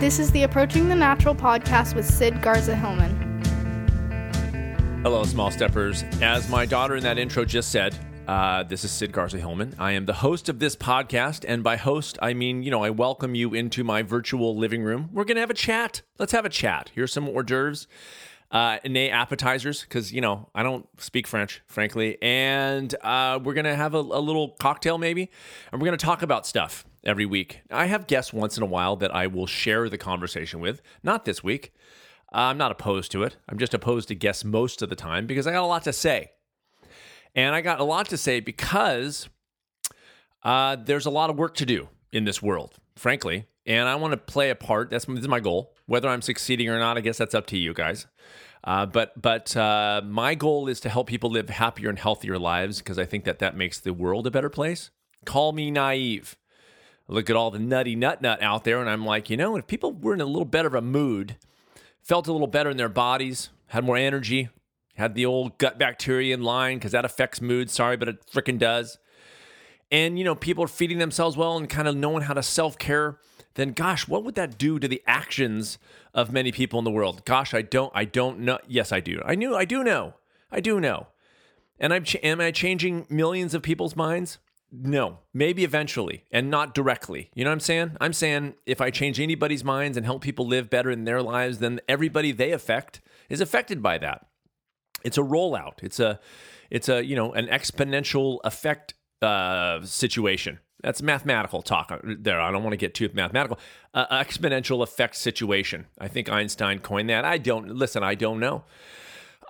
This is the Approaching the Natural podcast with Sid Garza Hillman. Hello, small steppers. As my daughter in that intro just said, uh, this is Sid Garza Hillman. I am the host of this podcast, and by host, I mean, you know, I welcome you into my virtual living room. We're going to have a chat. Let's have a chat. Here's some hors d'oeuvres, uh, nay, appetizers, because, you know, I don't speak French, frankly. And uh, we're going to have a, a little cocktail, maybe, and we're going to talk about stuff every week. I have guests once in a while that I will share the conversation with. Not this week. I'm not opposed to it. I'm just opposed to guests most of the time because I got a lot to say. And I got a lot to say because uh, there's a lot of work to do in this world, frankly. And I want to play a part. That's this is my goal. Whether I'm succeeding or not, I guess that's up to you guys. Uh, but but uh, my goal is to help people live happier and healthier lives because I think that that makes the world a better place. Call me naive. Look at all the nutty nut nut out there, and I'm like, you know, if people were in a little better of a mood, felt a little better in their bodies, had more energy, had the old gut bacteria in line because that affects mood. Sorry, but it freaking does. And, you know, people are feeding themselves well and kind of knowing how to self care. Then, gosh, what would that do to the actions of many people in the world? Gosh, I don't, I don't know. Yes, I do. I knew, I do know. I do know. And I'm, am I changing millions of people's minds? No, maybe eventually and not directly. You know what I'm saying? I'm saying if I change anybody's minds and help people live better in their lives, then everybody they affect is affected by that it's a rollout. It's a it's a you know an exponential effect uh, situation. That's mathematical talk there. I don't want to get too mathematical. Uh, exponential effect situation. I think Einstein coined that. I don't listen. I don't know.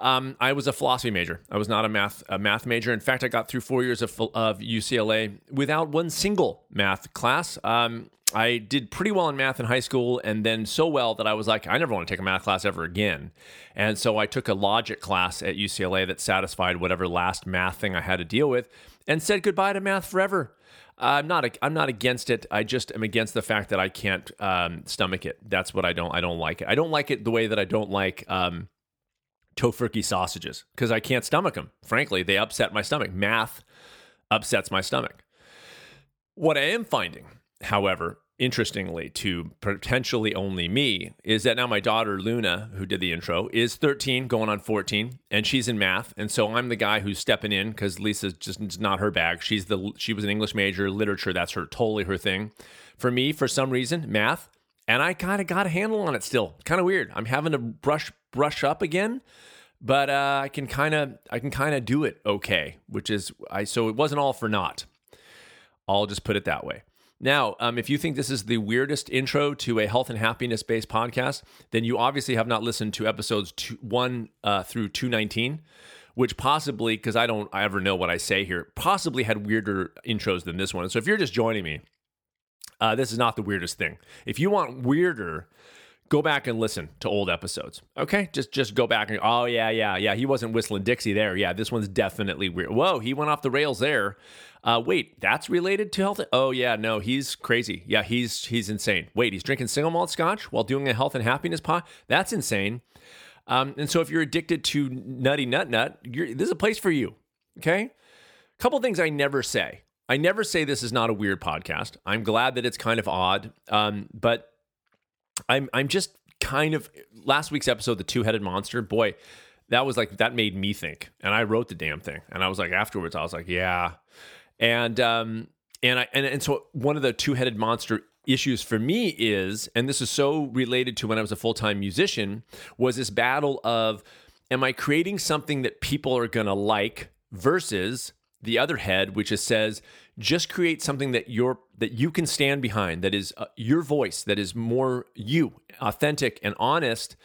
Um, I was a philosophy major. I was not a math a math major. In fact, I got through four years of, of UCLA without one single math class. Um, I did pretty well in math in high school, and then so well that I was like, I never want to take a math class ever again. And so I took a logic class at UCLA that satisfied whatever last math thing I had to deal with, and said goodbye to math forever. I'm not. I'm not against it. I just am against the fact that I can't um, stomach it. That's what I don't. I don't like it. I don't like it the way that I don't like um, Tofurky sausages because I can't stomach them. Frankly, they upset my stomach. Math upsets my stomach. What I am finding however, interestingly to potentially only me is that now my daughter Luna, who did the intro, is 13, going on 14, and she's in math, and so I'm the guy who's stepping in because Lisa's just not her bag. She's the she was an English major, literature that's her totally her thing. For me, for some reason, math, and I kind of got a handle on it still. Kind of weird. I'm having to brush brush up again. But uh, I can kind of I can kind of do it okay, which is I so it wasn't all for naught. I'll just put it that way. Now, um, if you think this is the weirdest intro to a health and happiness based podcast, then you obviously have not listened to episodes two, one uh, through 219, which possibly, because I don't I ever know what I say here, possibly had weirder intros than this one. So if you're just joining me, uh, this is not the weirdest thing. If you want weirder, go back and listen to old episodes. Okay, just just go back and oh yeah yeah yeah he wasn't whistling Dixie there. Yeah, this one's definitely weird. Whoa, he went off the rails there. Uh, wait, that's related to health? Oh yeah, no, he's crazy. Yeah, he's he's insane. Wait, he's drinking single malt scotch while doing a health and happiness pod. That's insane. Um, and so if you're addicted to nutty nut nut, this is a place for you. Okay. Couple things I never say. I never say this is not a weird podcast. I'm glad that it's kind of odd, um, but I'm I'm just kind of last week's episode, the two headed monster. Boy, that was like that made me think, and I wrote the damn thing, and I was like afterwards, I was like, yeah, and um, and I and, and so one of the two headed monster issues for me is, and this is so related to when I was a full time musician, was this battle of am I creating something that people are gonna like versus the other head, which is says just create something that you're that you can stand behind, that is uh, your voice, that is more you, authentic and honest.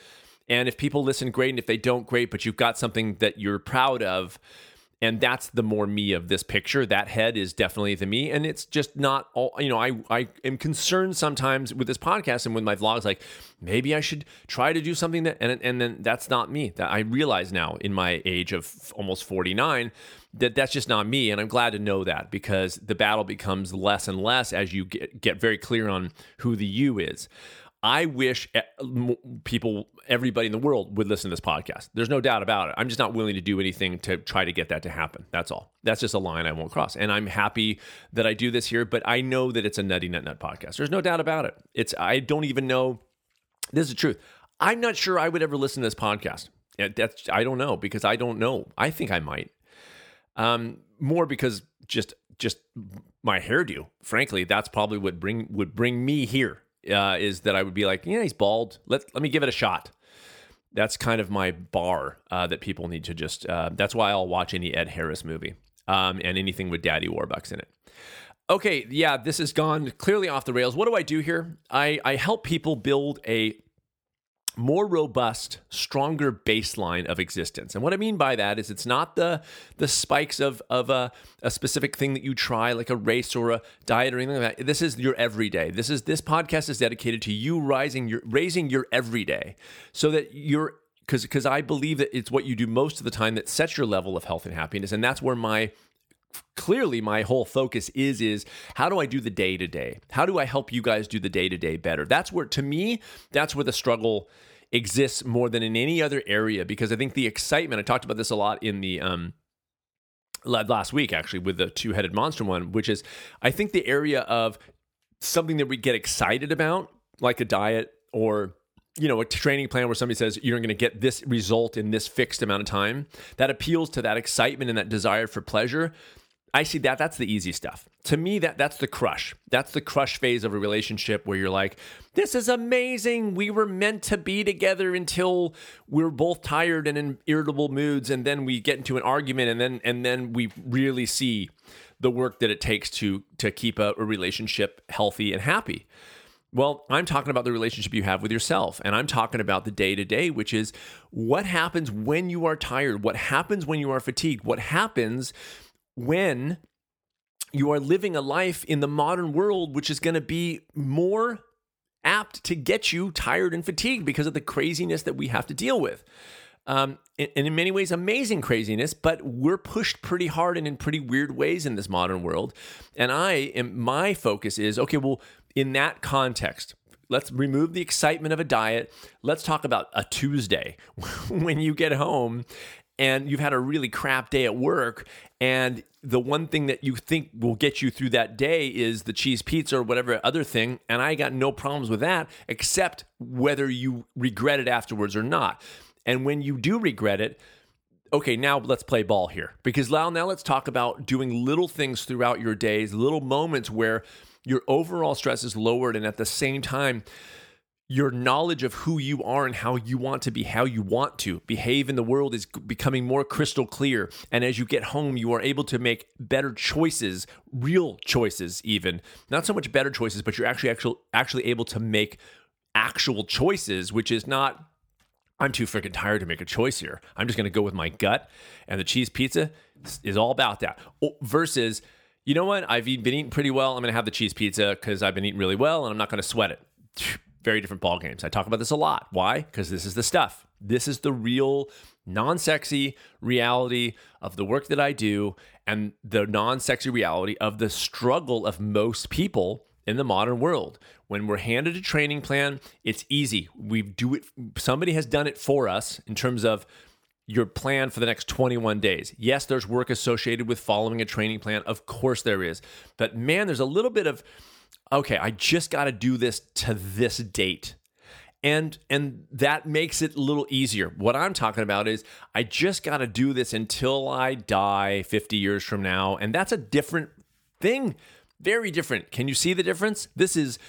And if people listen, great. And if they don't, great. But you've got something that you're proud of and that's the more me of this picture that head is definitely the me and it's just not all you know i i am concerned sometimes with this podcast and with my vlogs like maybe i should try to do something that and and then that's not me that i realize now in my age of almost 49 that that's just not me and i'm glad to know that because the battle becomes less and less as you get, get very clear on who the you is I wish eh, people, everybody in the world would listen to this podcast. There's no doubt about it. I'm just not willing to do anything to try to get that to happen. That's all. That's just a line I won't cross. And I'm happy that I do this here, but I know that it's a nutty nut nut podcast. There's no doubt about it. It's, I don't even know This is the truth. I'm not sure I would ever listen to this podcast. That's I don't know because I don't know. I think I might. Um, more because just just my hairdo. Frankly, that's probably what bring would bring me here. Uh, is that I would be like, yeah, he's bald. Let let me give it a shot. That's kind of my bar uh, that people need to just. Uh, that's why I'll watch any Ed Harris movie um, and anything with Daddy Warbucks in it. Okay, yeah, this has gone clearly off the rails. What do I do here? I, I help people build a more robust, stronger baseline of existence. And what I mean by that is it's not the the spikes of of a, a specific thing that you try, like a race or a diet or anything like that. This is your everyday. This is this podcast is dedicated to you rising your raising your everyday so that you're because because I believe that it's what you do most of the time that sets your level of health and happiness. And that's where my clearly my whole focus is is how do I do the day to day? How do I help you guys do the day to day better? That's where to me that's where the struggle exists more than in any other area because I think the excitement I talked about this a lot in the um last week actually with the two-headed monster one which is I think the area of something that we get excited about like a diet or you know a training plan where somebody says you're going to get this result in this fixed amount of time that appeals to that excitement and that desire for pleasure I see that that's the easy stuff. To me, that that's the crush. That's the crush phase of a relationship where you're like, this is amazing. We were meant to be together until we're both tired and in irritable moods, and then we get into an argument, and then and then we really see the work that it takes to to keep a, a relationship healthy and happy. Well, I'm talking about the relationship you have with yourself, and I'm talking about the day to day, which is what happens when you are tired, what happens when you are fatigued, what happens when you are living a life in the modern world, which is going to be more apt to get you tired and fatigued because of the craziness that we have to deal with. Um, and, in many ways, amazing craziness, but we're pushed pretty hard and in pretty weird ways in this modern world. And I am, my focus is okay, well, in that context, let's remove the excitement of a diet. Let's talk about a Tuesday when you get home and you've had a really crap day at work and the one thing that you think will get you through that day is the cheese pizza or whatever other thing and i got no problems with that except whether you regret it afterwards or not. And when you do regret it okay now let's play ball here. Because now now let's talk about doing little things throughout your days little moments where your overall stress is lowered and at the same time your knowledge of who you are and how you want to be, how you want to behave in the world is becoming more crystal clear. And as you get home, you are able to make better choices, real choices, even not so much better choices, but you're actually actually actually able to make actual choices, which is not. I'm too freaking tired to make a choice here. I'm just going to go with my gut, and the cheese pizza is all about that. Versus, you know what? I've been eating pretty well. I'm going to have the cheese pizza because I've been eating really well, and I'm not going to sweat it very different ball games. I talk about this a lot. Why? Because this is the stuff. This is the real non-sexy reality of the work that I do and the non-sexy reality of the struggle of most people in the modern world. When we're handed a training plan, it's easy. We do it somebody has done it for us in terms of your plan for the next 21 days. Yes, there's work associated with following a training plan. Of course there is. But man, there's a little bit of okay, I just got to do this to this date. And and that makes it a little easier. What I'm talking about is I just got to do this until I die 50 years from now, and that's a different thing. Very different. Can you see the difference? This is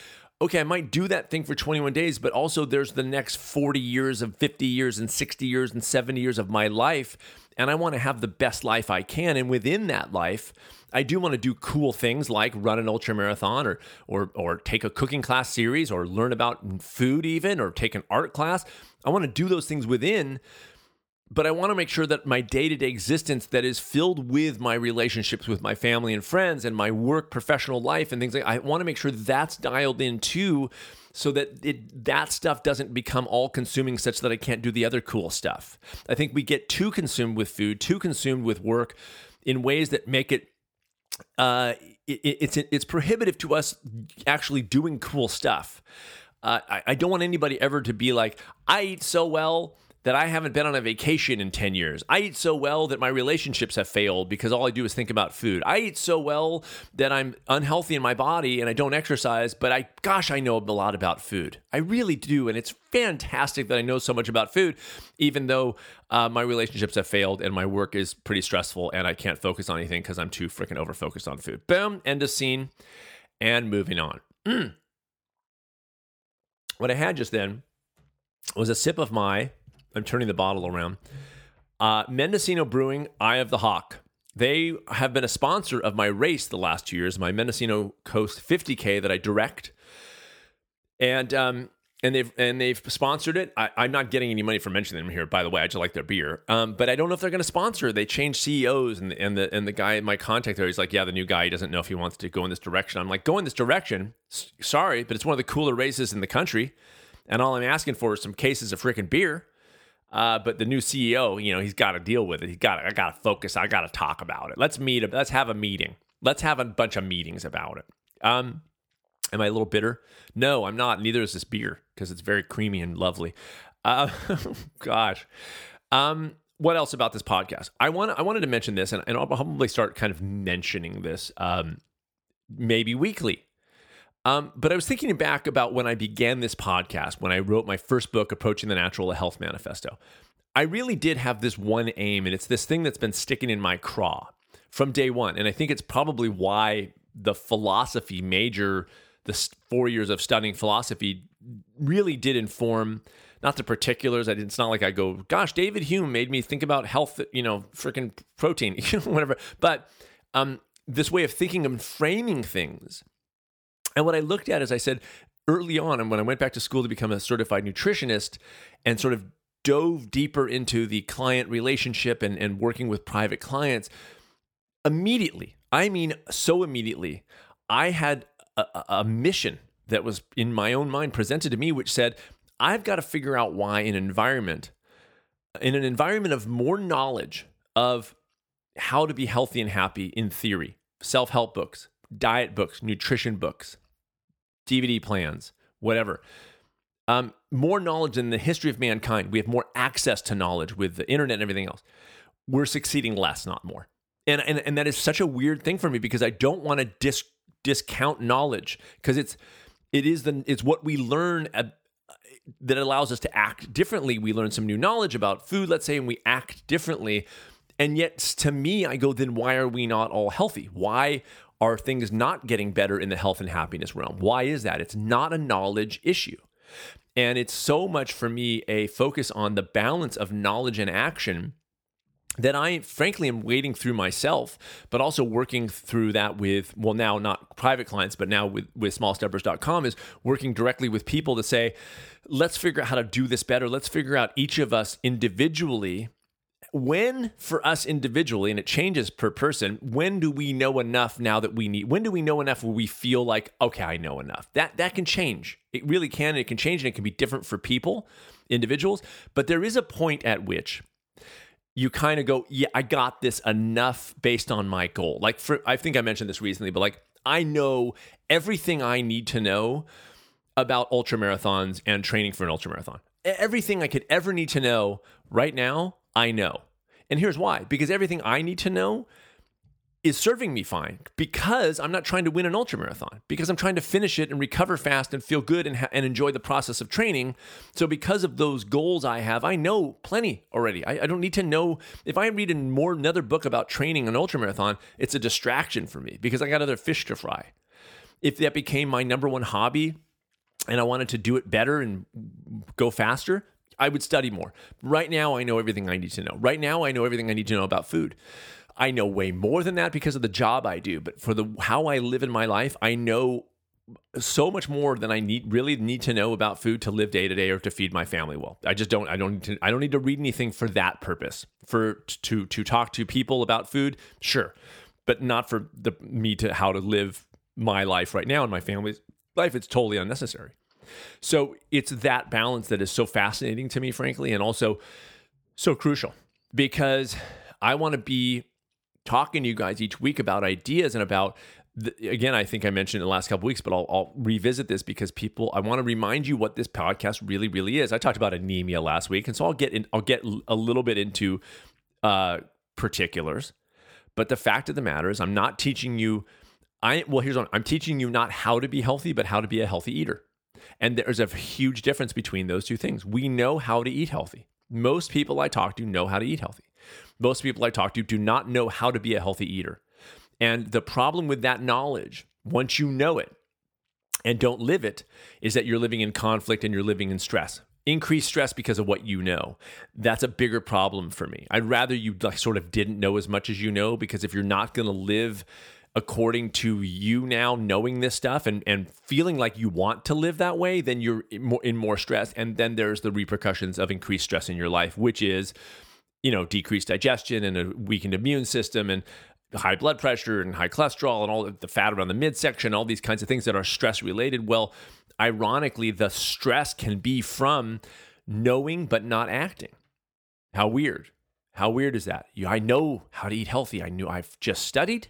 okay, I might do that thing for 21 days, but also there's the next 40 years of 50 years and 60 years and 70 years of my life. And I want to have the best life I can. And within that life, I do want to do cool things like run an ultra marathon or or or take a cooking class series or learn about food even or take an art class. I want to do those things within but I want to make sure that my day-to-day existence that is filled with my relationships with my family and friends and my work professional life and things like I want to make sure that's dialed in too so that it that stuff doesn't become all consuming such that I can't do the other cool stuff. I think we get too consumed with food, too consumed with work in ways that make it uh, it, it's it's prohibitive to us actually doing cool stuff. Uh, I, I don't want anybody ever to be like, I eat so well that I haven't been on a vacation in 10 years. I eat so well that my relationships have failed because all I do is think about food. I eat so well that I'm unhealthy in my body and I don't exercise, but I gosh, I know a lot about food. I really do and it's fantastic that I know so much about food even though uh, my relationships have failed and my work is pretty stressful and I can't focus on anything cuz I'm too freaking over focused on food. Boom, end of scene and moving on. Mm. What I had just then was a sip of my I'm turning the bottle around. Uh, Mendocino Brewing, Eye of the Hawk. They have been a sponsor of my race the last two years, my Mendocino Coast 50K that I direct, and um, and they've and they've sponsored it. I, am not getting any money for mentioning them here, by the way. I just like their beer, um, but I don't know if they're going to sponsor. They changed CEOs, and and the and the guy my contact there, he's like, yeah, the new guy he doesn't know if he wants to go in this direction. I'm like, go in this direction. S- sorry, but it's one of the cooler races in the country, and all I'm asking for is some cases of freaking beer. Uh, but the new CEO, you know, he's got to deal with it. He's got I got to focus. I got to talk about it. Let's meet. Let's have a meeting. Let's have a bunch of meetings about it. Um, am I a little bitter? No, I'm not. Neither is this beer because it's very creamy and lovely. Uh, gosh. Um, what else about this podcast? I want I wanted to mention this, and, and I'll probably start kind of mentioning this um, maybe weekly um, but I was thinking back about when I began this podcast, when I wrote my first book, Approaching the Natural, Health Manifesto. I really did have this one aim, and it's this thing that's been sticking in my craw from day one. And I think it's probably why the philosophy major, the four years of studying philosophy, really did inform not the particulars. I did, it's not like I go, gosh, David Hume made me think about health, you know, freaking protein, whatever. But um, this way of thinking and framing things and what I looked at is I said early on, and when I went back to school to become a certified nutritionist and sort of dove deeper into the client relationship and, and working with private clients, immediately, I mean, so immediately, I had a, a mission that was in my own mind presented to me, which said, I've got to figure out why an environment, in an environment of more knowledge of how to be healthy and happy in theory, self help books, diet books, nutrition books, DVD plans, whatever. Um, more knowledge in the history of mankind. We have more access to knowledge with the internet and everything else. We're succeeding less, not more. And, and, and that is such a weird thing for me because I don't want to dis, discount knowledge because it's it is the it's what we learn at, that allows us to act differently. We learn some new knowledge about food, let's say, and we act differently. And yet, to me, I go, then why are we not all healthy? Why are things not getting better in the health and happiness realm? Why is that? It's not a knowledge issue. And it's so much for me a focus on the balance of knowledge and action that I frankly am wading through myself, but also working through that with, well, now not private clients, but now with, with smallsteppers.com is working directly with people to say, let's figure out how to do this better. Let's figure out each of us individually when for us individually and it changes per person when do we know enough now that we need when do we know enough where we feel like okay i know enough? That that can change. It really can and it can change and it can be different for people individuals. But there is a point at which you kind of go yeah i got this enough based on my goal. Like for i think i mentioned this recently but like i know everything i need to know about ultra marathons and training for an ultra marathon everything i could ever need to know right now I know. And here's why because everything I need to know is serving me fine because I'm not trying to win an ultra marathon, because I'm trying to finish it and recover fast and feel good and, ha- and enjoy the process of training. So, because of those goals I have, I know plenty already. I, I don't need to know. If I read more another book about training an ultra marathon, it's a distraction for me because I got other fish to fry. If that became my number one hobby and I wanted to do it better and go faster, I would study more. Right now, I know everything I need to know. Right now, I know everything I need to know about food. I know way more than that because of the job I do, but for the how I live in my life, I know so much more than I need really need to know about food to live day to day or to feed my family well. I just don't I don't need to, I don't need to read anything for that purpose. For to to talk to people about food, sure, but not for the me to how to live my life right now and my family's life. It's totally unnecessary. So it's that balance that is so fascinating to me, frankly, and also so crucial because I want to be talking to you guys each week about ideas and about again, I think I mentioned in the last couple weeks, but I'll, I'll revisit this because people, I want to remind you what this podcast really, really is. I talked about anemia last week, and so I'll get in, I'll get a little bit into uh, particulars. But the fact of the matter is, I'm not teaching you. I well, here's one. I'm teaching you not how to be healthy, but how to be a healthy eater. And there's a huge difference between those two things. We know how to eat healthy. Most people I talk to know how to eat healthy. Most people I talk to do not know how to be a healthy eater. And the problem with that knowledge, once you know it and don't live it, is that you're living in conflict and you're living in stress. Increased stress because of what you know. That's a bigger problem for me. I'd rather you like sort of didn't know as much as you know because if you're not going to live according to you now knowing this stuff and, and feeling like you want to live that way, then you're in more, in more stress. And then there's the repercussions of increased stress in your life, which is, you know, decreased digestion and a weakened immune system and high blood pressure and high cholesterol and all the fat around the midsection, all these kinds of things that are stress related. Well, ironically, the stress can be from knowing but not acting. How weird. How weird is that? You, I know how to eat healthy. I knew I've just studied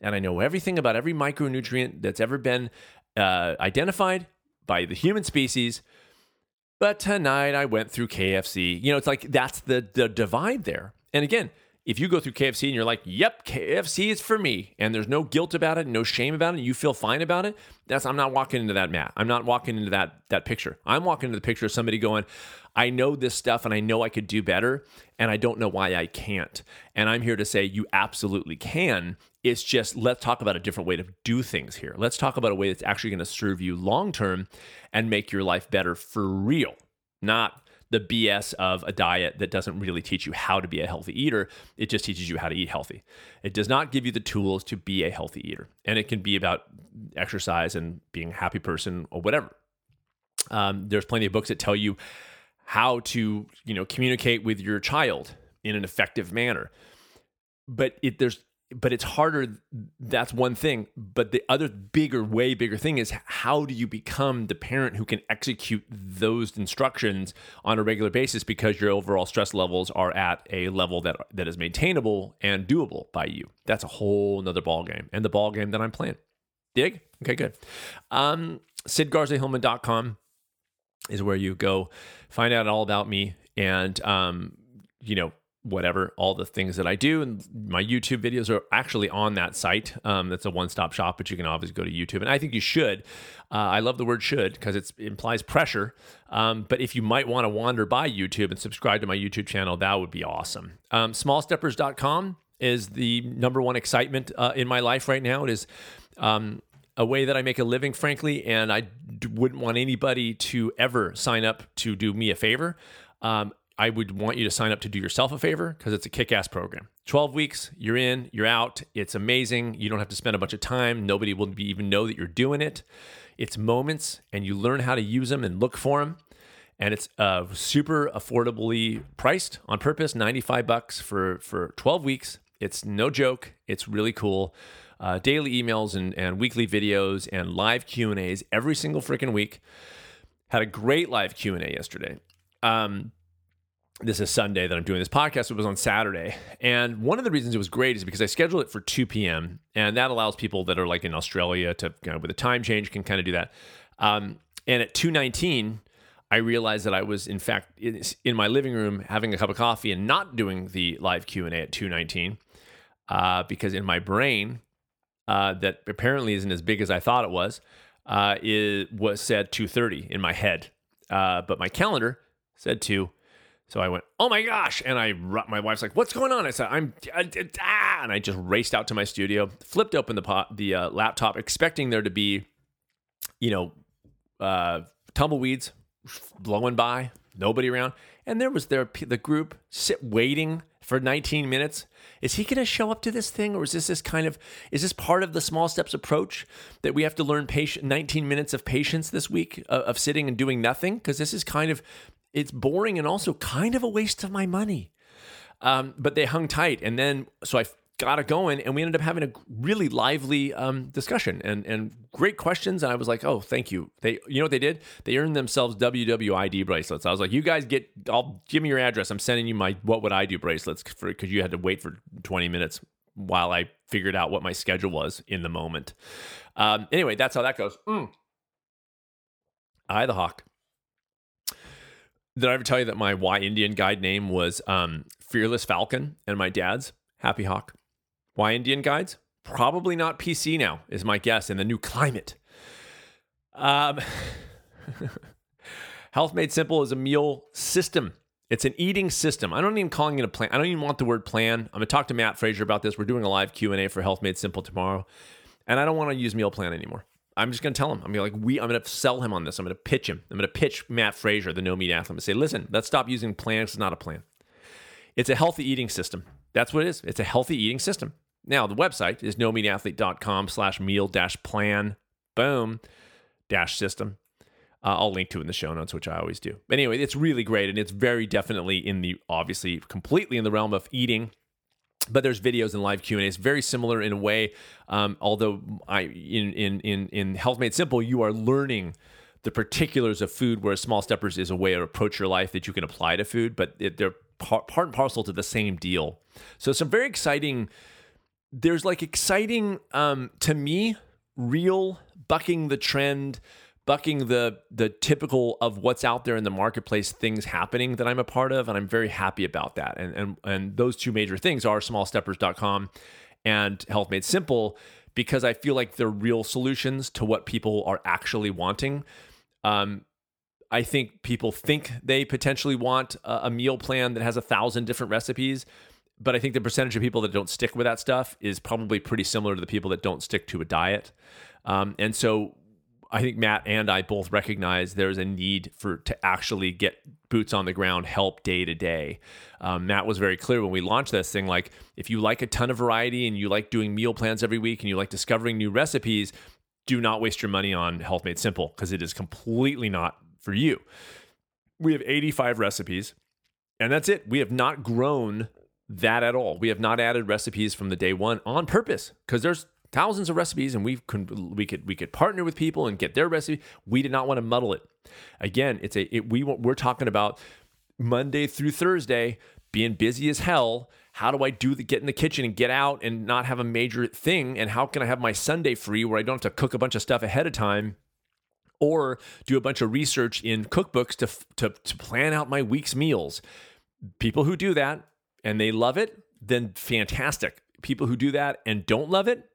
and I know everything about every micronutrient that's ever been uh, identified by the human species. But tonight I went through KFC. You know, it's like that's the, the divide there. And again, if you go through KFC and you're like, yep, KFC is for me, and there's no guilt about it, no shame about it, you feel fine about it, that's I'm not walking into that mat. I'm not walking into that that picture. I'm walking into the picture of somebody going, I know this stuff and I know I could do better, and I don't know why I can't. And I'm here to say you absolutely can. It's just let's talk about a different way to do things here. Let's talk about a way that's actually going to serve you long term and make your life better for real, not the BS of a diet that doesn't really teach you how to be a healthy eater. It just teaches you how to eat healthy. It does not give you the tools to be a healthy eater. And it can be about exercise and being a happy person or whatever. Um, there's plenty of books that tell you how to, you know, communicate with your child in an effective manner. But it, there's but it's harder. That's one thing. But the other bigger, way bigger thing is how do you become the parent who can execute those instructions on a regular basis because your overall stress levels are at a level that that is maintainable and doable by you. That's a whole nother ball game, and the ball game that I'm playing. Dig? Okay, good. Um, SidGarzaHillman.com is where you go find out all about me and um, you know whatever all the things that I do and my YouTube videos are actually on that site. Um, that's a one-stop shop, but you can obviously go to YouTube, and I think you should. Uh, I love the word "should" because it implies pressure. Um, but if you might want to wander by YouTube and subscribe to my YouTube channel, that would be awesome. Um, smallsteppers.com is the number one excitement uh, in my life right now. It is um, a way that I make a living, frankly, and I d- wouldn't want anybody to ever sign up to do me a favor. Um, I would want you to sign up to do yourself a favor because it's a kick ass program. 12 weeks, you're in, you're out. It's amazing. You don't have to spend a bunch of time. Nobody will even know that you're doing it. It's moments, and you learn how to use them and look for them. And it's uh, super affordably priced on purpose 95 bucks for, for 12 weeks. It's no joke. It's really cool. Uh, daily emails and, and weekly videos and live Q&As every single freaking week. Had a great live Q&A yesterday. Um, this is Sunday that I'm doing this podcast. It was on Saturday. And one of the reasons it was great is because I scheduled it for 2 p.m. And that allows people that are like in Australia to with a time change can kind of do that. Um, and at 219, I realized that I was in fact in, in, my living room having a cup of coffee and not doing the live Q&A at 219 uh, because in my brain, uh, that apparently isn't as big as I thought it was, uh, it was said 230 in my head. Uh, but my calendar said 2 so I went, oh my gosh. And I, my wife's like, what's going on? I said, I'm, uh, ah, and I just raced out to my studio, flipped open the pot, the uh, laptop, expecting there to be, you know, uh, tumbleweeds blowing by, nobody around. And there was there the group sit waiting for 19 minutes. Is he going to show up to this thing, or is this this kind of is this part of the small steps approach that we have to learn patient 19 minutes of patience this week of, of sitting and doing nothing? Because this is kind of it's boring and also kind of a waste of my money. Um, but they hung tight, and then so I got it going, and we ended up having a really lively um, discussion and and great questions. And I was like, oh, thank you. They, you know what they did? They earned themselves WWID bracelets. I was like, you guys get, I'll give me your address. I'm sending you my what would I do bracelets for because you had to wait for 20 minutes while I figured out what my schedule was in the moment. Um, anyway, that's how that goes. Mm. I the Hawk. Did I ever tell you that my Y Indian guide name was um, Fearless Falcon and my dad's Happy Hawk? Y Indian guides? Probably not PC now, is my guess in the new climate. Um, Health Made Simple is a meal system. It's an eating system. I don't even calling it a plan. I don't even want the word plan. I'm gonna talk to Matt Frazier about this. We're doing a live Q and A for Health Made Simple tomorrow, and I don't want to use meal plan anymore. I'm just gonna tell him. I'm gonna like we. I'm gonna sell him on this. I'm gonna pitch him. I'm gonna pitch Matt Frazier, the no meat athlete, and say, listen, let's stop using plans. It's not a plan. It's a healthy eating system. That's what it is. It's a healthy eating system. Now the website is no meat nomeatathlete.com slash meal dash plan. Boom dash system. Uh, I'll link to it in the show notes, which I always do. But anyway, it's really great, and it's very definitely in the obviously completely in the realm of eating. But there's videos and live Q and A's very similar in a way. Um, although I in in in in Health Made Simple, you are learning the particulars of food, whereas Small Steppers is a way to approach your life that you can apply to food, but it, they're part, part and parcel to the same deal. So some very exciting. There's like exciting um, to me, real bucking the trend bucking the the typical of what's out there in the marketplace things happening that I'm a part of and I'm very happy about that and and and those two major things are smallsteppers.com and health made simple because I feel like they're real solutions to what people are actually wanting um I think people think they potentially want a, meal plan that has a thousand different recipes but I think the percentage of people that don't stick with that stuff is probably pretty similar to the people that don't stick to a diet. Um, and so I think Matt and I both recognize there's a need for to actually get boots on the ground help day to day. Um, Matt was very clear when we launched this thing. Like, if you like a ton of variety and you like doing meal plans every week and you like discovering new recipes, do not waste your money on Health Made Simple because it is completely not for you. We have 85 recipes, and that's it. We have not grown that at all. We have not added recipes from the day one on purpose because there's thousands of recipes and we could we could we could partner with people and get their recipe. We did not want to muddle it. Again it's a it, we we're talking about monday through thursday being busy as hell. How do i do the get in the kitchen and get out and not have a major thing? And how can i have my sunday free where i don't have to cook a bunch of stuff ahead of time or do a bunch of research in cookbooks to to, to plan out my week's meals? People who do that and they love it then fantastic. People who do that and don't love it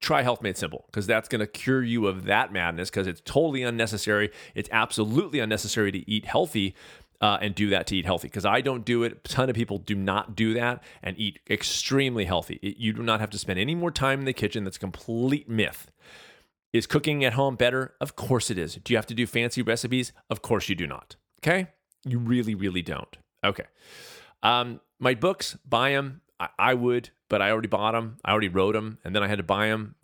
try Health Made Simple because that's going to cure you of that madness because it's totally unnecessary. It's absolutely unnecessary to eat healthy. Uh, and do that to eat healthy because I don't do it. A ton of people do not do that and eat extremely healthy. It, you do not have to spend any more time in the kitchen. That's a complete myth. Is cooking at home better? Of course it is. Do you have to do fancy recipes? Of course you do not. Okay? You really, really don't. Okay. Um, my books, buy them. I, I would but I already bought them. I already wrote them, and then I had to buy them.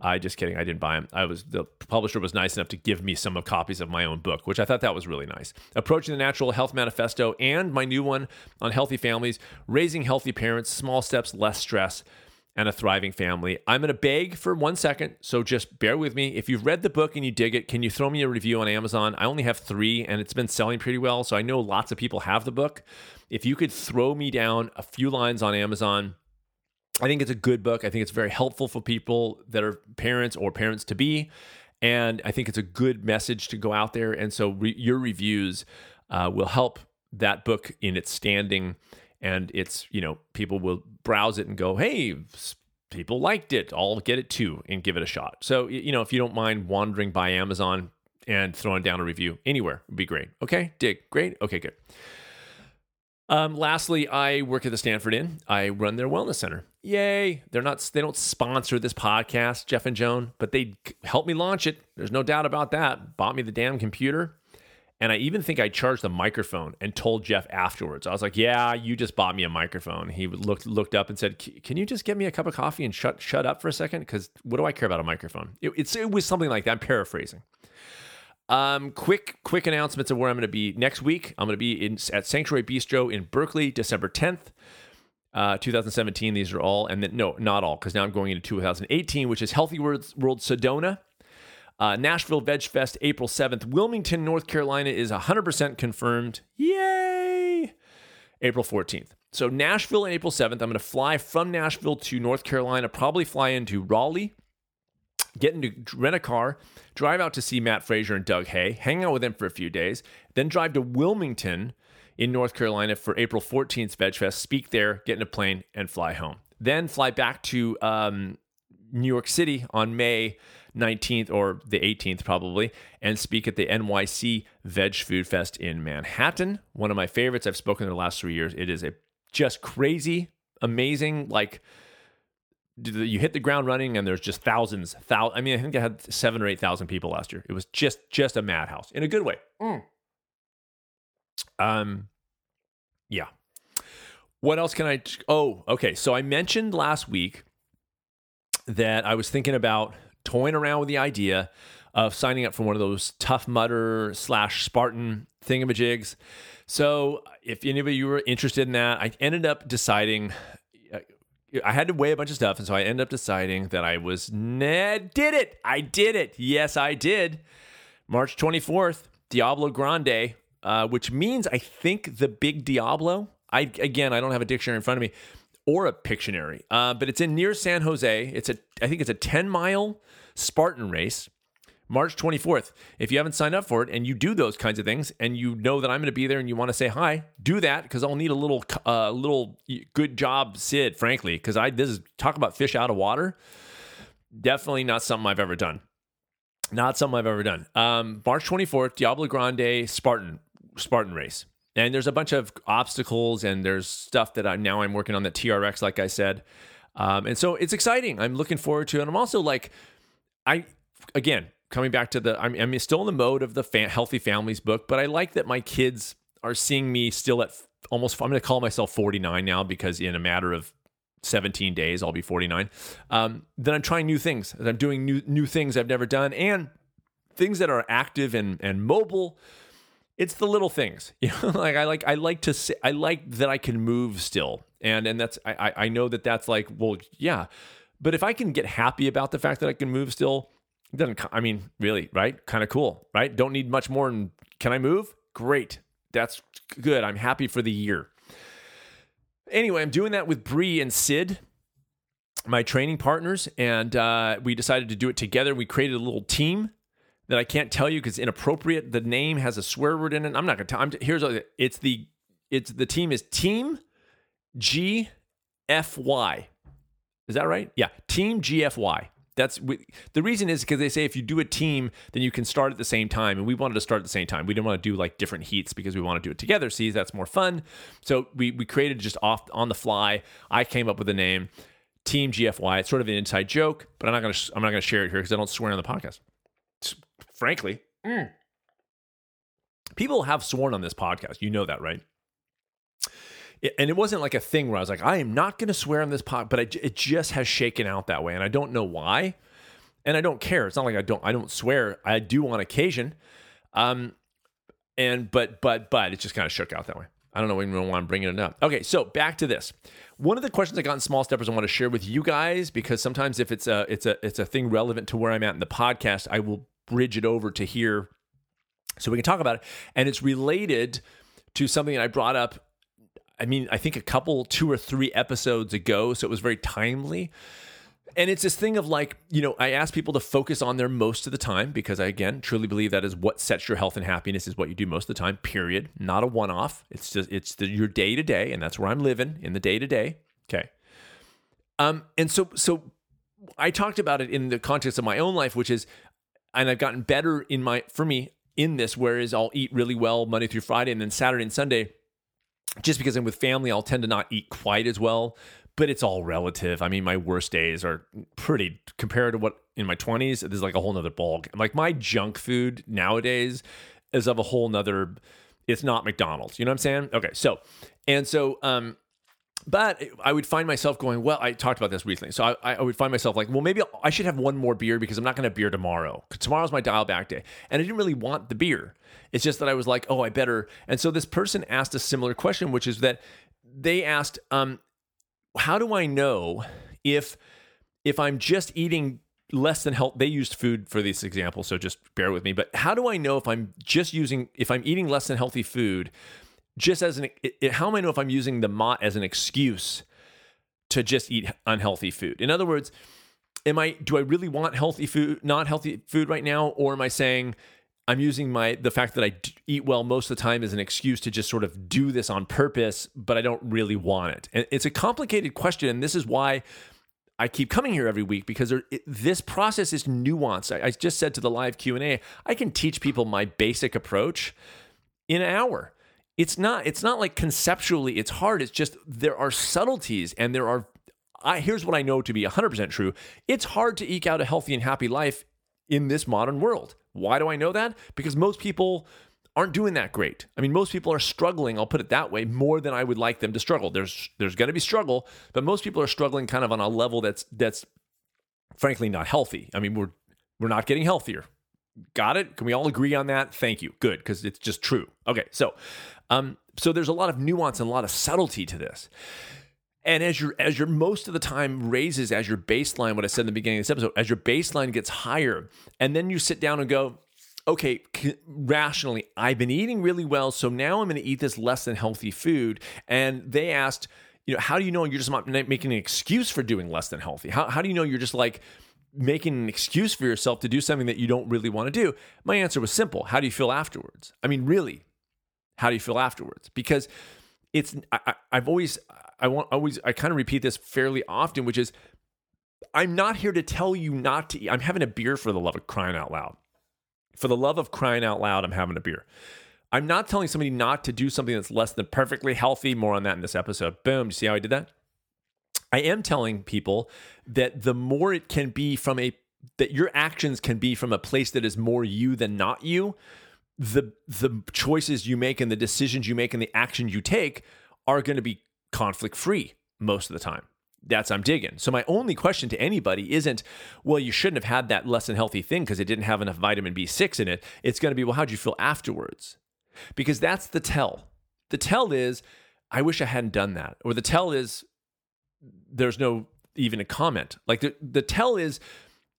I just kidding. I didn't buy them. I was the publisher was nice enough to give me some of copies of my own book, which I thought that was really nice. Approaching the Natural Health Manifesto and my new one on healthy families, raising healthy parents, small steps, less stress, and a thriving family. I'm to beg for one second, so just bear with me. If you've read the book and you dig it, can you throw me a review on Amazon? I only have three, and it's been selling pretty well, so I know lots of people have the book. If you could throw me down a few lines on Amazon I think it's a good book. I think it's very helpful for people that are parents or parents to be. And I think it's a good message to go out there. And so re- your reviews uh, will help that book in its standing. And it's, you know, people will browse it and go, hey, people liked it. I'll get it too and give it a shot. So, you know, if you don't mind wandering by Amazon and throwing down a review anywhere would be great. Okay, dig. Great. Okay, good. Um, lastly, I work at the Stanford Inn. I run their wellness center. Yay! They're not they don't sponsor this podcast, Jeff and Joan, but they helped me launch it. There's no doubt about that. Bought me the damn computer. And I even think I charged the microphone and told Jeff afterwards. I was like, "Yeah, you just bought me a microphone." He looked looked up and said, "Can you just get me a cup of coffee and shut shut up for a second? Because what do I care about a microphone?" It, it was something like that. I'm paraphrasing. Um, quick, quick announcements of where I'm going to be next week. I'm going to be in at Sanctuary Bistro in Berkeley, December 10th, uh, 2017. These are all, and then no, not all, because now I'm going into 2018, which is Healthy World, World Sedona. Uh, Nashville Veg Fest, April 7th. Wilmington, North Carolina is 100% confirmed. Yay! April 14th. So Nashville on April 7th. I'm going to fly from Nashville to North Carolina, probably fly into Raleigh, get into rent a car, drive out to see Matt Frazier and Doug Hay, hang out with them for a few days, then drive to Wilmington in North Carolina for April 14th Veg Fest, speak there, get in a plane, and fly home. Then fly back to um, New York City on May 19th or the 18th probably and speak at the NYC Veg Food Fest in Manhattan. One of my favorites. I've spoken in the last three years. It is a just crazy, amazing, like you hit the ground running and there's just thousands thou- i mean i think i had seven or eight thousand people last year. It was just just a madhouse in a good way. Mm. um yeah. What else can i oh okay. So i mentioned last week that i was thinking about toying around with the idea of signing up for one of those Tough Mudder slash spartan thingamajigs so if any of you were interested in that i ended up deciding I had to weigh a bunch of stuff, and so I ended up deciding that I was nah, did it. I did it. Yes, I did. March 24th, Diablo Grande, uh, which means I think the big Diablo. I again, I don't have a dictionary in front of me or a Pictionary, uh, but it's in near San Jose. It's a, I think it's a 10 mile Spartan race. March 24th. If you haven't signed up for it and you do those kinds of things and you know that I'm going to be there and you want to say hi, do that because I'll need a little uh, little good job Sid, frankly, because I this is talk about fish out of water. Definitely not something I've ever done. Not something I've ever done. Um, March 24th, Diablo Grande Spartan Spartan race. And there's a bunch of obstacles and there's stuff that I now I'm working on the TRX, like I said. Um, and so it's exciting. I'm looking forward to it. And I'm also like, I again, coming back to the, I'm, I'm still in the mode of the fa- healthy families book, but I like that my kids are seeing me still at almost, I'm going to call myself 49 now because in a matter of 17 days, I'll be 49. Um, then I'm trying new things. I'm doing new, new things I've never done and things that are active and, and mobile. It's the little things, you know, like I like, I like to say, I like that I can move still. And, and that's, I, I know that that's like, well, yeah, but if I can get happy about the fact that I can move still, doesn't I mean really right? Kind of cool, right? Don't need much more. And can I move? Great, that's good. I'm happy for the year. Anyway, I'm doing that with Bree and Sid, my training partners, and uh, we decided to do it together. We created a little team that I can't tell you because inappropriate. The name has a swear word in it. I'm not gonna tell. I'm, here's it's the it's the team is Team G F Y. Is that right? Yeah, Team GFY. That's the reason is because they say if you do a team, then you can start at the same time. And we wanted to start at the same time. We didn't want to do like different heats because we want to do it together. See, that's more fun. So we we created just off on the fly. I came up with the name Team GFY. It's sort of an inside joke, but I'm not gonna I'm not gonna share it here because I don't swear on the podcast. Frankly, mm. people have sworn on this podcast. You know that, right? And it wasn't like a thing where I was like, I am not going to swear on this pod, but I, it just has shaken out that way, and I don't know why, and I don't care. It's not like I don't I don't swear. I do on occasion, um, and but but but it just kind of shook out that way. I don't know even why I'm bringing it up. Okay, so back to this. One of the questions I got in Small Steppers I want to share with you guys because sometimes if it's a it's a it's a thing relevant to where I'm at in the podcast, I will bridge it over to here so we can talk about it, and it's related to something that I brought up I mean, I think a couple, two or three episodes ago. So it was very timely. And it's this thing of like, you know, I ask people to focus on their most of the time because I, again, truly believe that is what sets your health and happiness is what you do most of the time, period. Not a one off. It's just, it's the, your day to day. And that's where I'm living in the day to day. Okay. Um, and so, so I talked about it in the context of my own life, which is, and I've gotten better in my, for me, in this, whereas I'll eat really well Monday through Friday and then Saturday and Sunday just because I'm with family, I'll tend to not eat quite as well, but it's all relative. I mean, my worst days are pretty compared to what in my 20s, there's like a whole nother ball. Like my junk food nowadays is of a whole nother, it's not McDonald's. You know what I'm saying? Okay. So, and so, um, but I would find myself going, well, I talked about this recently. So I, I would find myself like, well, maybe I should have one more beer because I'm not going to beer tomorrow. Tomorrow's my dial back day. And I didn't really want the beer. It's just that I was like, oh, I better. And so this person asked a similar question, which is that they asked, um, how do I know if if I'm just eating less than health they used food for this example so just bear with me but how do i know if i'm just using if i'm eating less than healthy food just as an it, how am I know if I'm using the mot as an excuse to just eat unhealthy food? In other words, am I do I really want healthy food, not healthy food right now, or am I saying I'm using my the fact that I eat well most of the time as an excuse to just sort of do this on purpose, but I don't really want it. And it's a complicated question, and this is why I keep coming here every week because there, it, this process is nuanced. I, I just said to the live Q and A, I can teach people my basic approach in an hour. It's not. It's not like conceptually it's hard. It's just there are subtleties and there are. I here's what I know to be 100% true. It's hard to eke out a healthy and happy life in this modern world. Why do I know that? Because most people aren't doing that great. I mean, most people are struggling, I'll put it that way, more than I would like them to struggle. There's there's going to be struggle, but most people are struggling kind of on a level that's that's frankly not healthy. I mean, we're we're not getting healthier. Got it? Can we all agree on that? Thank you. Good, because it's just true. Okay, so um, so there's a lot of nuance and a lot of subtlety to this. And as your as your most of the time raises as your baseline, what I said in the beginning of this episode, as your baseline gets higher, and then you sit down and go, okay, rationally, I've been eating really well, so now I'm going to eat this less than healthy food. And they asked, you know, how do you know you're just not making an excuse for doing less than healthy? How how do you know you're just like making an excuse for yourself to do something that you don't really want to do? My answer was simple. How do you feel afterwards? I mean, really, how do you feel afterwards? Because it's I, I've always I want always I kind of repeat this fairly often, which is I'm not here to tell you not to eat. I'm having a beer for the love of crying out loud. For the love of crying out loud, I'm having a beer. I'm not telling somebody not to do something that's less than perfectly healthy. More on that in this episode. Boom. You see how I did that? I am telling people that the more it can be from a that your actions can be from a place that is more you than not you, the the choices you make and the decisions you make and the actions you take are going to be conflict free most of the time. That's I'm digging. So my only question to anybody isn't, well, you shouldn't have had that less than healthy thing because it didn't have enough vitamin B6 in it. It's going to be, well, how'd you feel afterwards? Because that's the tell. The tell is, I wish I hadn't done that. Or the tell is, there's no even a comment. Like the, the tell is,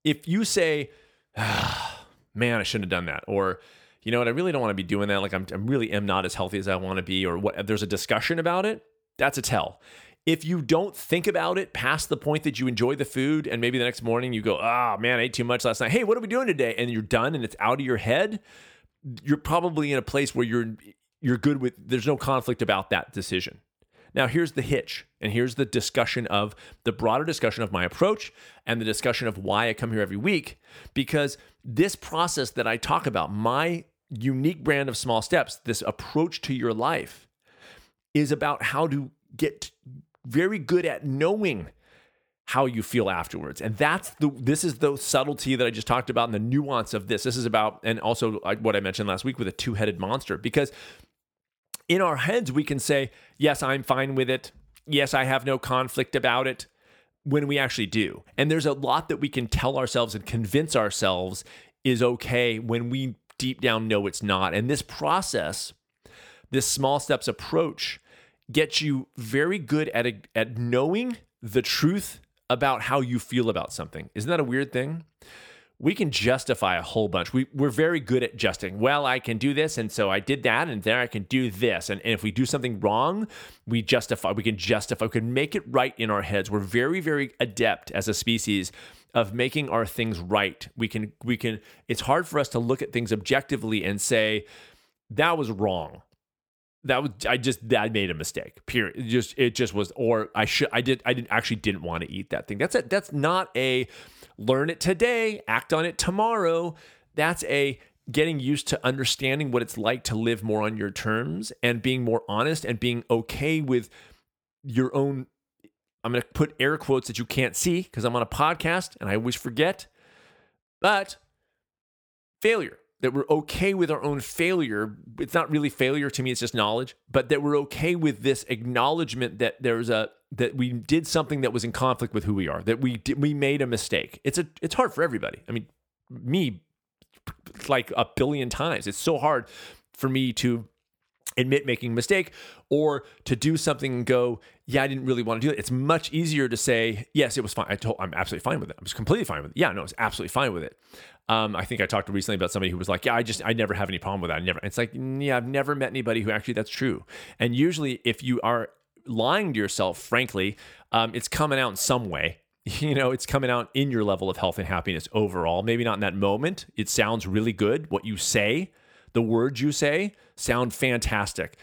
if you say, ah, man, I shouldn't have done that. Or, you know what, I really don't want to be doing that. Like I'm, I really am not as healthy as I want to be. Or what, there's a discussion about it. That's a tell. If you don't think about it past the point that you enjoy the food and maybe the next morning you go, oh man, I ate too much last night. Hey, what are we doing today? And you're done and it's out of your head, you're probably in a place where you're you're good with there's no conflict about that decision. Now, here's the hitch, and here's the discussion of the broader discussion of my approach and the discussion of why I come here every week. Because this process that I talk about, my unique brand of small steps, this approach to your life, is about how to get very good at knowing how you feel afterwards. And that's the this is the subtlety that I just talked about and the nuance of this. This is about and also what I mentioned last week with a two-headed monster because in our heads we can say, "Yes, I'm fine with it. Yes, I have no conflict about it." When we actually do. And there's a lot that we can tell ourselves and convince ourselves is okay when we deep down know it's not. And this process, this small steps approach gets you very good at at knowing the truth about how you feel about something. Isn't that a weird thing? We can justify a whole bunch. We, we're very good at justing. Well, I can do this, and so I did that, and there I can do this. And, and if we do something wrong, we justify. We can justify. We can make it right in our heads. We're very, very adept as a species of making our things right. We can. We can. It's hard for us to look at things objectively and say that was wrong that was I just I made a mistake. Period. It just it just was or I should I did I didn't actually didn't want to eat that thing. That's a that's not a learn it today, act on it tomorrow. That's a getting used to understanding what it's like to live more on your terms and being more honest and being okay with your own I'm going to put air quotes that you can't see because I'm on a podcast and I always forget. But failure that we're okay with our own failure. It's not really failure to me, it's just knowledge, but that we're okay with this acknowledgement that there's a that we did something that was in conflict with who we are, that we did, we made a mistake. It's a it's hard for everybody. I mean, me like a billion times. It's so hard for me to admit making a mistake or to do something and go, yeah, I didn't really want to do it. It's much easier to say, yes, it was fine. I told, I'm absolutely fine with it. I was completely fine with it. Yeah, no, it's absolutely fine with it. Um, I think I talked recently about somebody who was like, yeah, I just, I never have any problem with that. I never, it's like, yeah, I've never met anybody who actually that's true. And usually if you are lying to yourself, frankly, um, it's coming out in some way. You know, it's coming out in your level of health and happiness overall. Maybe not in that moment. It sounds really good. What you say, the words you say sound fantastic.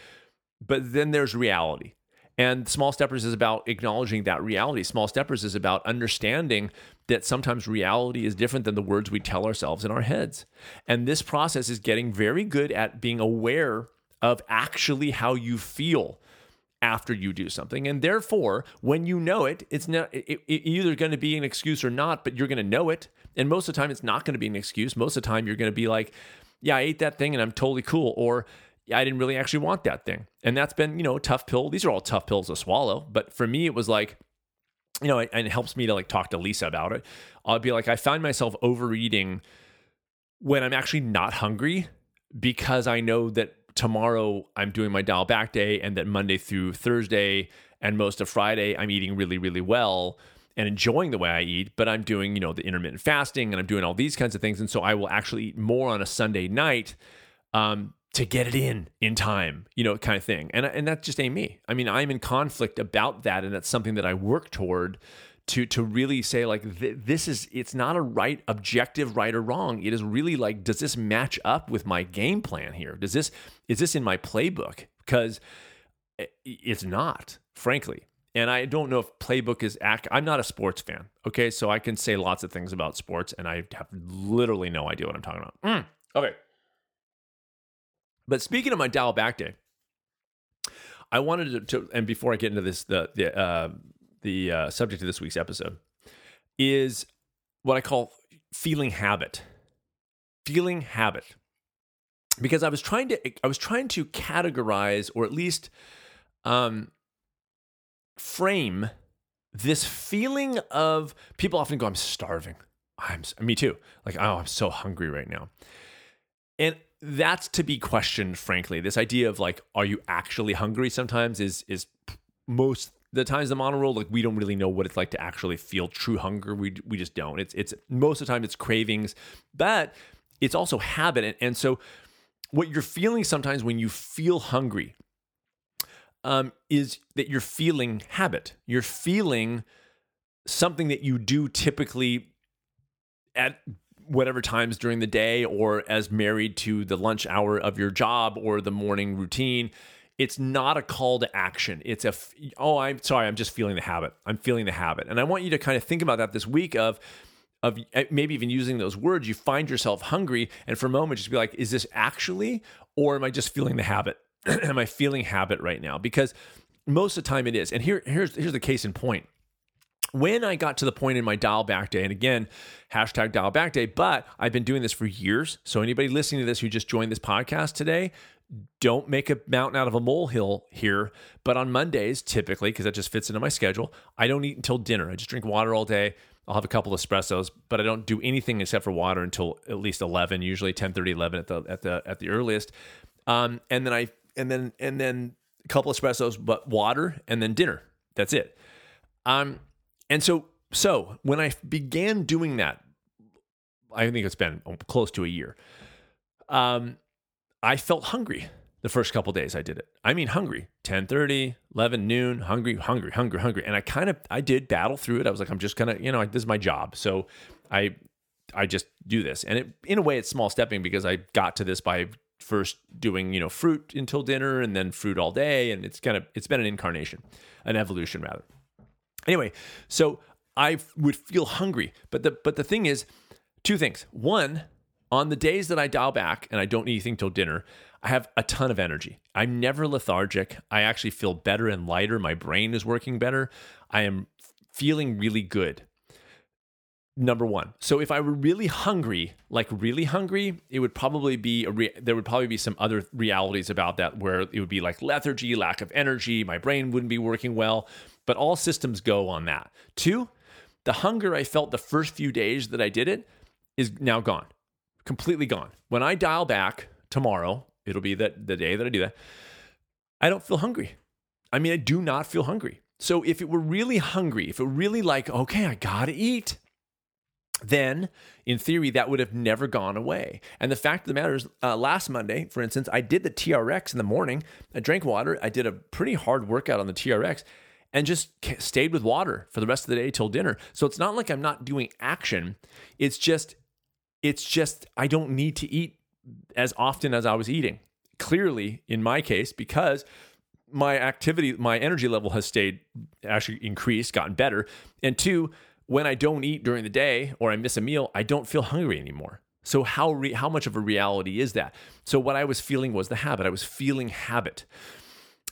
But then there's reality. And Small Steppers is about acknowledging that reality. Small Steppers is about understanding that sometimes reality is different than the words we tell ourselves in our heads. And this process is getting very good at being aware of actually how you feel after you do something. And therefore, when you know it, it's not it, it, either going to be an excuse or not, but you're going to know it. And most of the time, it's not going to be an excuse. Most of the time, you're going to be like, yeah, I ate that thing and I'm totally cool. Or I didn't really actually want that thing. And that's been, you know, a tough pill. These are all tough pills to swallow. But for me, it was like, you know, and it helps me to like talk to Lisa about it. I'll be like, I find myself overeating when I'm actually not hungry because I know that tomorrow I'm doing my dial back day and that Monday through Thursday and most of Friday I'm eating really, really well and enjoying the way I eat, but I'm doing, you know, the intermittent fasting and I'm doing all these kinds of things. And so I will actually eat more on a Sunday night um, to get it in in time, you know, kind of thing. And, and that just ain't me. I mean, I'm in conflict about that. And that's something that I work toward to to really say like th- this is it's not a right objective right or wrong it is really like does this match up with my game plan here does this is this in my playbook because it's not frankly and i don't know if playbook is act i'm not a sports fan okay so i can say lots of things about sports and i have literally no idea what i'm talking about mm, okay but speaking of my dial back day I wanted to, to, and before I get into this, the the uh, the uh, subject of this week's episode, is what I call feeling habit. Feeling habit. Because I was trying to I was trying to categorize or at least um, frame this feeling of people often go, I'm starving. I'm me too. Like, oh, I'm so hungry right now. And that's to be questioned, frankly. This idea of like, are you actually hungry sometimes is is most the times the monorail, like we don't really know what it's like to actually feel true hunger. We we just don't. It's it's most of the time it's cravings, but it's also habit. And, and so what you're feeling sometimes when you feel hungry um, is that you're feeling habit. You're feeling something that you do typically at whatever times during the day or as married to the lunch hour of your job or the morning routine it's not a call to action. It's a, oh, I'm sorry, I'm just feeling the habit. I'm feeling the habit. And I want you to kind of think about that this week of, of eh, maybe even using those words. You find yourself hungry, and for a moment, just be like, is this actually, or am I just feeling the habit? am I feeling habit right now? Because most of the time it is. And here, here's, here's the case in point when I got to the point in my dial back day, and again, hashtag dial back day, but I've been doing this for years. So anybody listening to this who just joined this podcast today, don't make a mountain out of a molehill here. But on Mondays, typically, because that just fits into my schedule, I don't eat until dinner. I just drink water all day. I'll have a couple espressos, but I don't do anything except for water until at least 11, usually 10, 30, 11 at the, at the, at the earliest. Um, and then I, and then, and then a couple espressos, but water and then dinner. That's it. Um, and so, so when I began doing that, I think it's been close to a year. Um, I felt hungry the first couple days I did it. I mean hungry. 10:30, 11 noon, hungry, hungry, hungry, hungry. And I kind of I did battle through it. I was like I'm just going to, you know, this is my job. So I I just do this. And it in a way it's small stepping because I got to this by first doing, you know, fruit until dinner and then fruit all day and it's kind of it's been an incarnation, an evolution rather. Anyway, so I would feel hungry. But the but the thing is two things. One, on the days that I dial back and I don't eat anything till dinner, I have a ton of energy. I'm never lethargic. I actually feel better and lighter. My brain is working better. I am feeling really good. Number one. So if I were really hungry, like really hungry, it would probably be a re- there would probably be some other realities about that where it would be like lethargy, lack of energy, my brain wouldn't be working well. But all systems go on that. Two, the hunger I felt the first few days that I did it is now gone completely gone. When I dial back tomorrow, it'll be that the day that I do that. I don't feel hungry. I mean, I do not feel hungry. So if it were really hungry, if it were really like, okay, I gotta eat, then in theory that would have never gone away. And the fact of the matter is, uh, last Monday, for instance, I did the TRX in the morning. I drank water. I did a pretty hard workout on the TRX and just stayed with water for the rest of the day till dinner. So it's not like I'm not doing action. It's just, it's just I don't need to eat as often as I was eating. Clearly, in my case, because my activity, my energy level has stayed actually increased, gotten better. And two, when I don't eat during the day or I miss a meal, I don't feel hungry anymore. So how re- how much of a reality is that? So what I was feeling was the habit. I was feeling habit.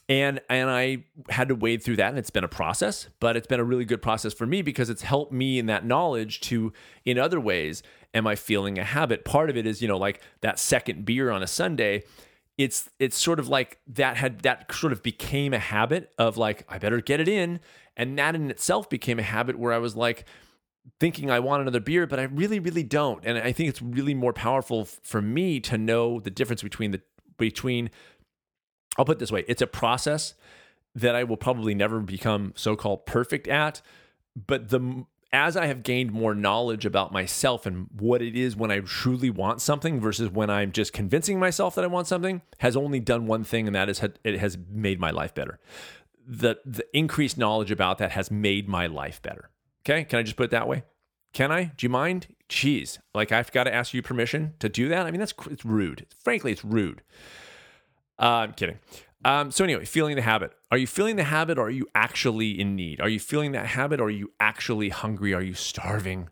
And and I had to wade through that and it's been a process, but it's been a really good process for me because it's helped me in that knowledge to in other ways am I feeling a habit? Part of it is, you know, like that second beer on a Sunday it's it's sort of like that had that sort of became a habit of like I better get it in and that in itself became a habit where I was like thinking I want another beer but I really really don't and I think it's really more powerful for me to know the difference between the between I'll put it this way it's a process that I will probably never become so-called perfect at but the as I have gained more knowledge about myself and what it is when I truly want something versus when I'm just convincing myself that I want something, has only done one thing, and that is it has made my life better. The the increased knowledge about that has made my life better. Okay, can I just put it that way? Can I? Do you mind? Jeez, like I've got to ask you permission to do that. I mean, that's it's rude. Frankly, it's rude. Uh, I'm kidding. Um, so anyway, feeling the habit. Are you feeling the habit or are you actually in need? Are you feeling that habit or are you actually hungry? Are you starving?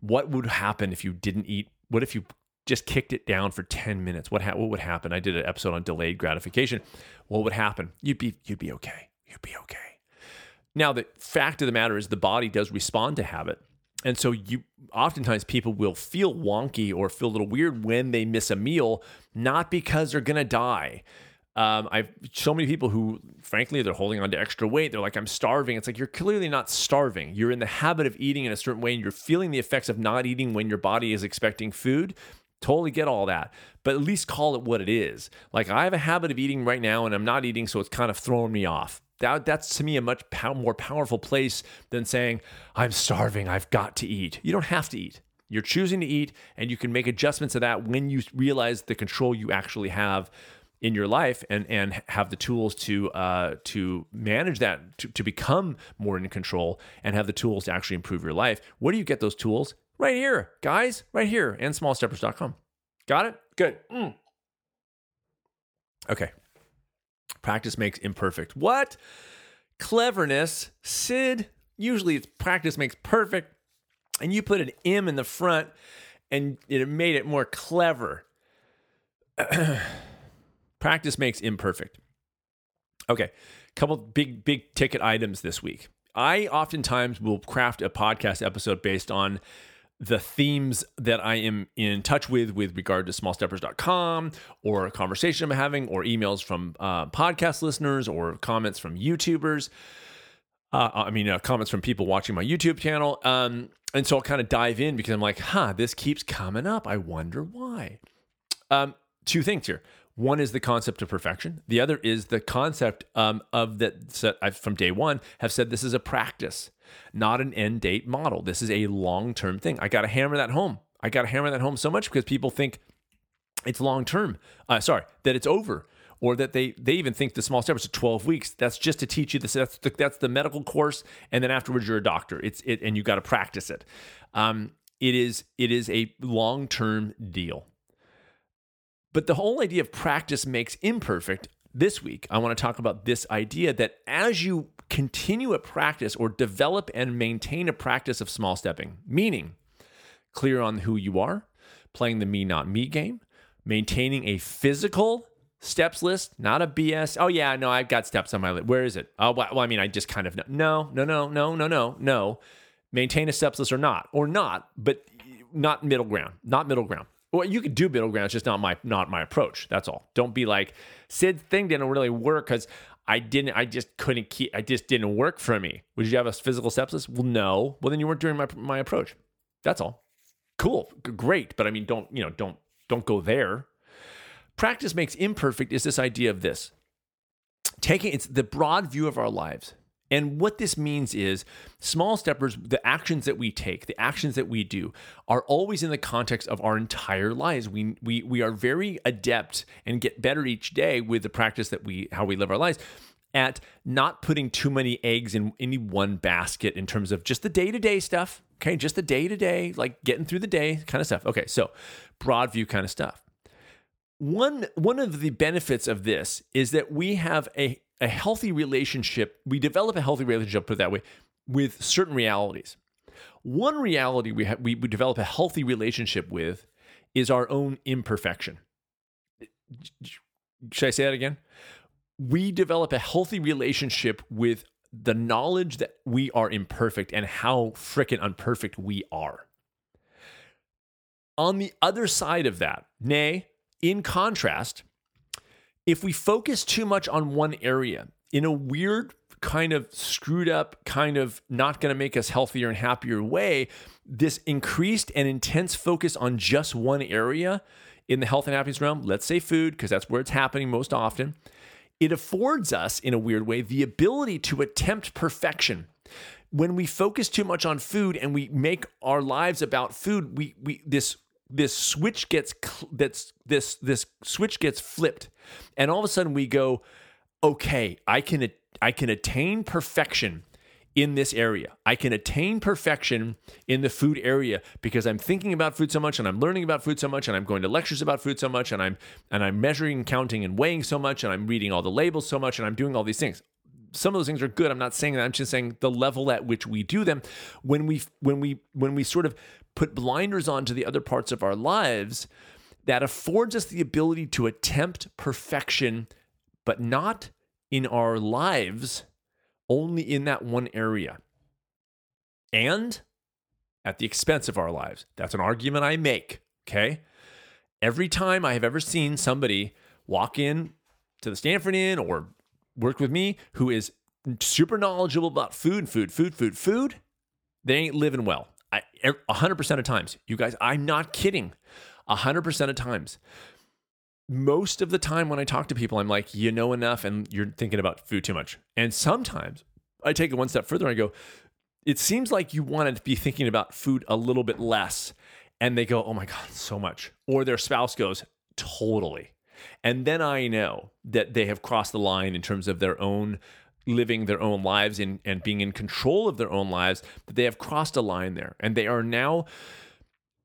What would happen if you didn't eat? What if you just kicked it down for 10 minutes? What, ha- what would happen? I did an episode on delayed gratification. What would happen? You'd be you'd be okay. You'd be okay. Now the fact of the matter is the body does respond to habit. And so you oftentimes people will feel wonky or feel a little weird when they miss a meal, not because they're gonna die um, I've so many people who, frankly, they're holding on to extra weight. They're like, I'm starving. It's like you're clearly not starving. You're in the habit of eating in a certain way, and you're feeling the effects of not eating when your body is expecting food. Totally get all that, but at least call it what it is. Like I have a habit of eating right now, and I'm not eating, so it's kind of throwing me off. That, that's to me a much pow- more powerful place than saying I'm starving. I've got to eat. You don't have to eat. You're choosing to eat, and you can make adjustments to that when you realize the control you actually have in your life and and have the tools to uh, to manage that to, to become more in control and have the tools to actually improve your life where do you get those tools right here guys right here and smallsteppers.com got it good mm. okay practice makes imperfect. What? Cleverness. Sid usually it's practice makes perfect. And you put an m in the front and it made it more clever. Practice makes imperfect. Okay, couple big big ticket items this week. I oftentimes will craft a podcast episode based on the themes that I am in touch with with regard to smallsteppers.com or a conversation I'm having or emails from uh, podcast listeners or comments from YouTubers. Uh, I mean, uh, comments from people watching my YouTube channel. Um, and so I'll kind of dive in because I'm like, huh, this keeps coming up. I wonder why. Um, two things here. One is the concept of perfection. The other is the concept um, of that I've, from day one have said this is a practice, not an end date model. This is a long term thing. I got to hammer that home. I got to hammer that home so much because people think it's long term. Uh, sorry, that it's over, or that they they even think the small steps are 12 weeks. That's just to teach you this. That's the, that's the medical course, and then afterwards you're a doctor. It's it, and you got to practice it. Um, it is it is a long term deal. But the whole idea of practice makes imperfect. This week, I want to talk about this idea that as you continue a practice or develop and maintain a practice of small stepping, meaning clear on who you are, playing the me, not me game, maintaining a physical steps list, not a BS. Oh, yeah, no, I've got steps on my list. Where is it? Oh, well, I mean, I just kind of know. No, no, no, no, no, no, no. Maintain a steps list or not, or not, but not middle ground, not middle ground. Well, you could do middle ground. It's just not my not my approach. That's all. Don't be like Sid thing didn't really work because I didn't. I just couldn't keep. I just didn't work for me. Would you have a physical steps list? Well, no. Well, then you weren't doing my my approach. That's all. Cool, great. But I mean, don't you know? Don't don't go there. Practice makes imperfect is this idea of this. taking it's the broad view of our lives. And what this means is small steppers, the actions that we take, the actions that we do are always in the context of our entire lives. We we we are very adept and get better each day with the practice that we how we live our lives at not putting too many eggs in any one basket in terms of just the day-to-day stuff. Okay, just the day-to-day, like getting through the day kind of stuff. Okay, so broad view kind of stuff. One one of the benefits of this is that we have a a healthy relationship, we develop a healthy relationship, put it that way, with certain realities. One reality we, we, we develop a healthy relationship with is our own imperfection. Should I say that again? We develop a healthy relationship with the knowledge that we are imperfect and how frickin' unperfect we are. On the other side of that, nay, in contrast, if we focus too much on one area in a weird, kind of screwed up, kind of not going to make us healthier and happier way, this increased and intense focus on just one area in the health and happiness realm, let's say food, because that's where it's happening most often, it affords us, in a weird way, the ability to attempt perfection. When we focus too much on food and we make our lives about food, we, we this this switch gets that's this this switch gets flipped and all of a sudden we go okay i can i can attain perfection in this area. I can attain perfection in the food area because i'm thinking about food so much and i'm learning about food so much and i'm going to lectures about food so much and i'm and i'm measuring counting and weighing so much and i'm reading all the labels so much and i'm doing all these things some of those things are good i'm not saying that i'm just saying the level at which we do them when we when we when we sort of put blinders on to the other parts of our lives that affords us the ability to attempt perfection, but not in our lives, only in that one area. And at the expense of our lives. That's an argument I make. Okay. Every time I have ever seen somebody walk in to the Stanford Inn or work with me who is super knowledgeable about food, food, food, food, food, they ain't living well. I, er, 100% of times, you guys, I'm not kidding. 100% of times. Most of the time when I talk to people, I'm like, you know enough and you're thinking about food too much. And sometimes I take it one step further and I go, it seems like you want to be thinking about food a little bit less. And they go, oh my God, so much. Or their spouse goes, totally. And then I know that they have crossed the line in terms of their own living their own lives and, and being in control of their own lives, that they have crossed a line there. And they are now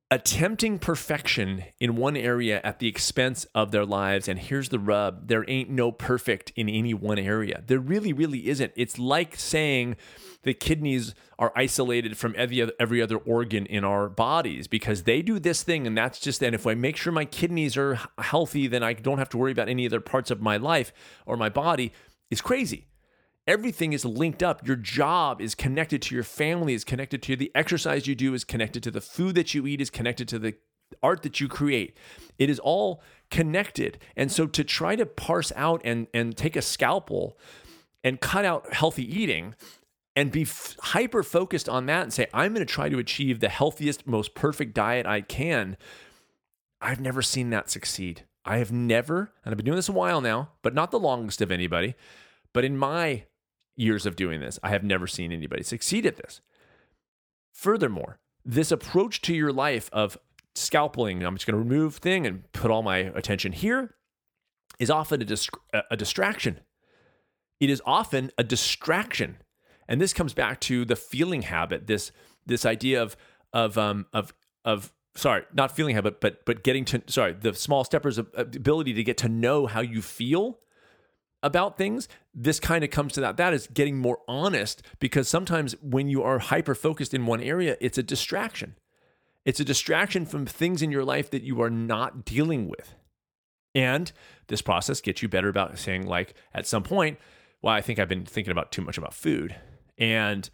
attempting perfection in one area at the expense of their lives. And here's the rub there ain't no perfect in any one area. There really, really isn't. It's like saying the kidneys are isolated from every other, every other organ in our bodies because they do this thing. And that's just, and if I make sure my kidneys are healthy, then I don't have to worry about any other parts of my life or my body. Is crazy. Everything is linked up. Your job is connected to your family, is connected to the exercise you do, is connected to the food that you eat, is connected to the art that you create. It is all connected. And so to try to parse out and, and take a scalpel and cut out healthy eating and be f- hyper focused on that and say, I'm going to try to achieve the healthiest, most perfect diet I can. I've never seen that succeed. I have never, and I've been doing this a while now, but not the longest of anybody. But in my years of doing this. I have never seen anybody succeed at this. Furthermore, this approach to your life of scalpeling, I'm just going to remove thing and put all my attention here, is often a, dis- a distraction. It is often a distraction, and this comes back to the feeling habit. This this idea of of um of of sorry, not feeling habit, but but getting to sorry the small steppers ability to get to know how you feel about things, this kind of comes to that. That is getting more honest because sometimes when you are hyper focused in one area, it's a distraction. It's a distraction from things in your life that you are not dealing with. And this process gets you better about saying, like, at some point, well, I think I've been thinking about too much about food. And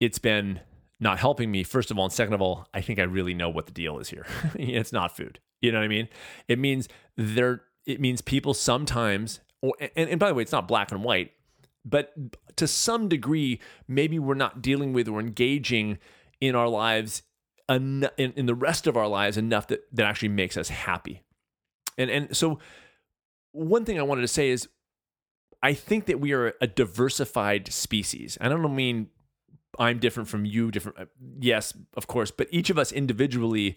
it's been not helping me, first of all. And second of all, I think I really know what the deal is here. it's not food. You know what I mean? It means there, it means people sometimes or, and, and by the way, it's not black and white, but to some degree, maybe we're not dealing with or engaging in our lives, in, in the rest of our lives enough that, that actually makes us happy. And, and so, one thing I wanted to say is I think that we are a diversified species. I don't mean I'm different from you, different. Uh, yes, of course, but each of us individually,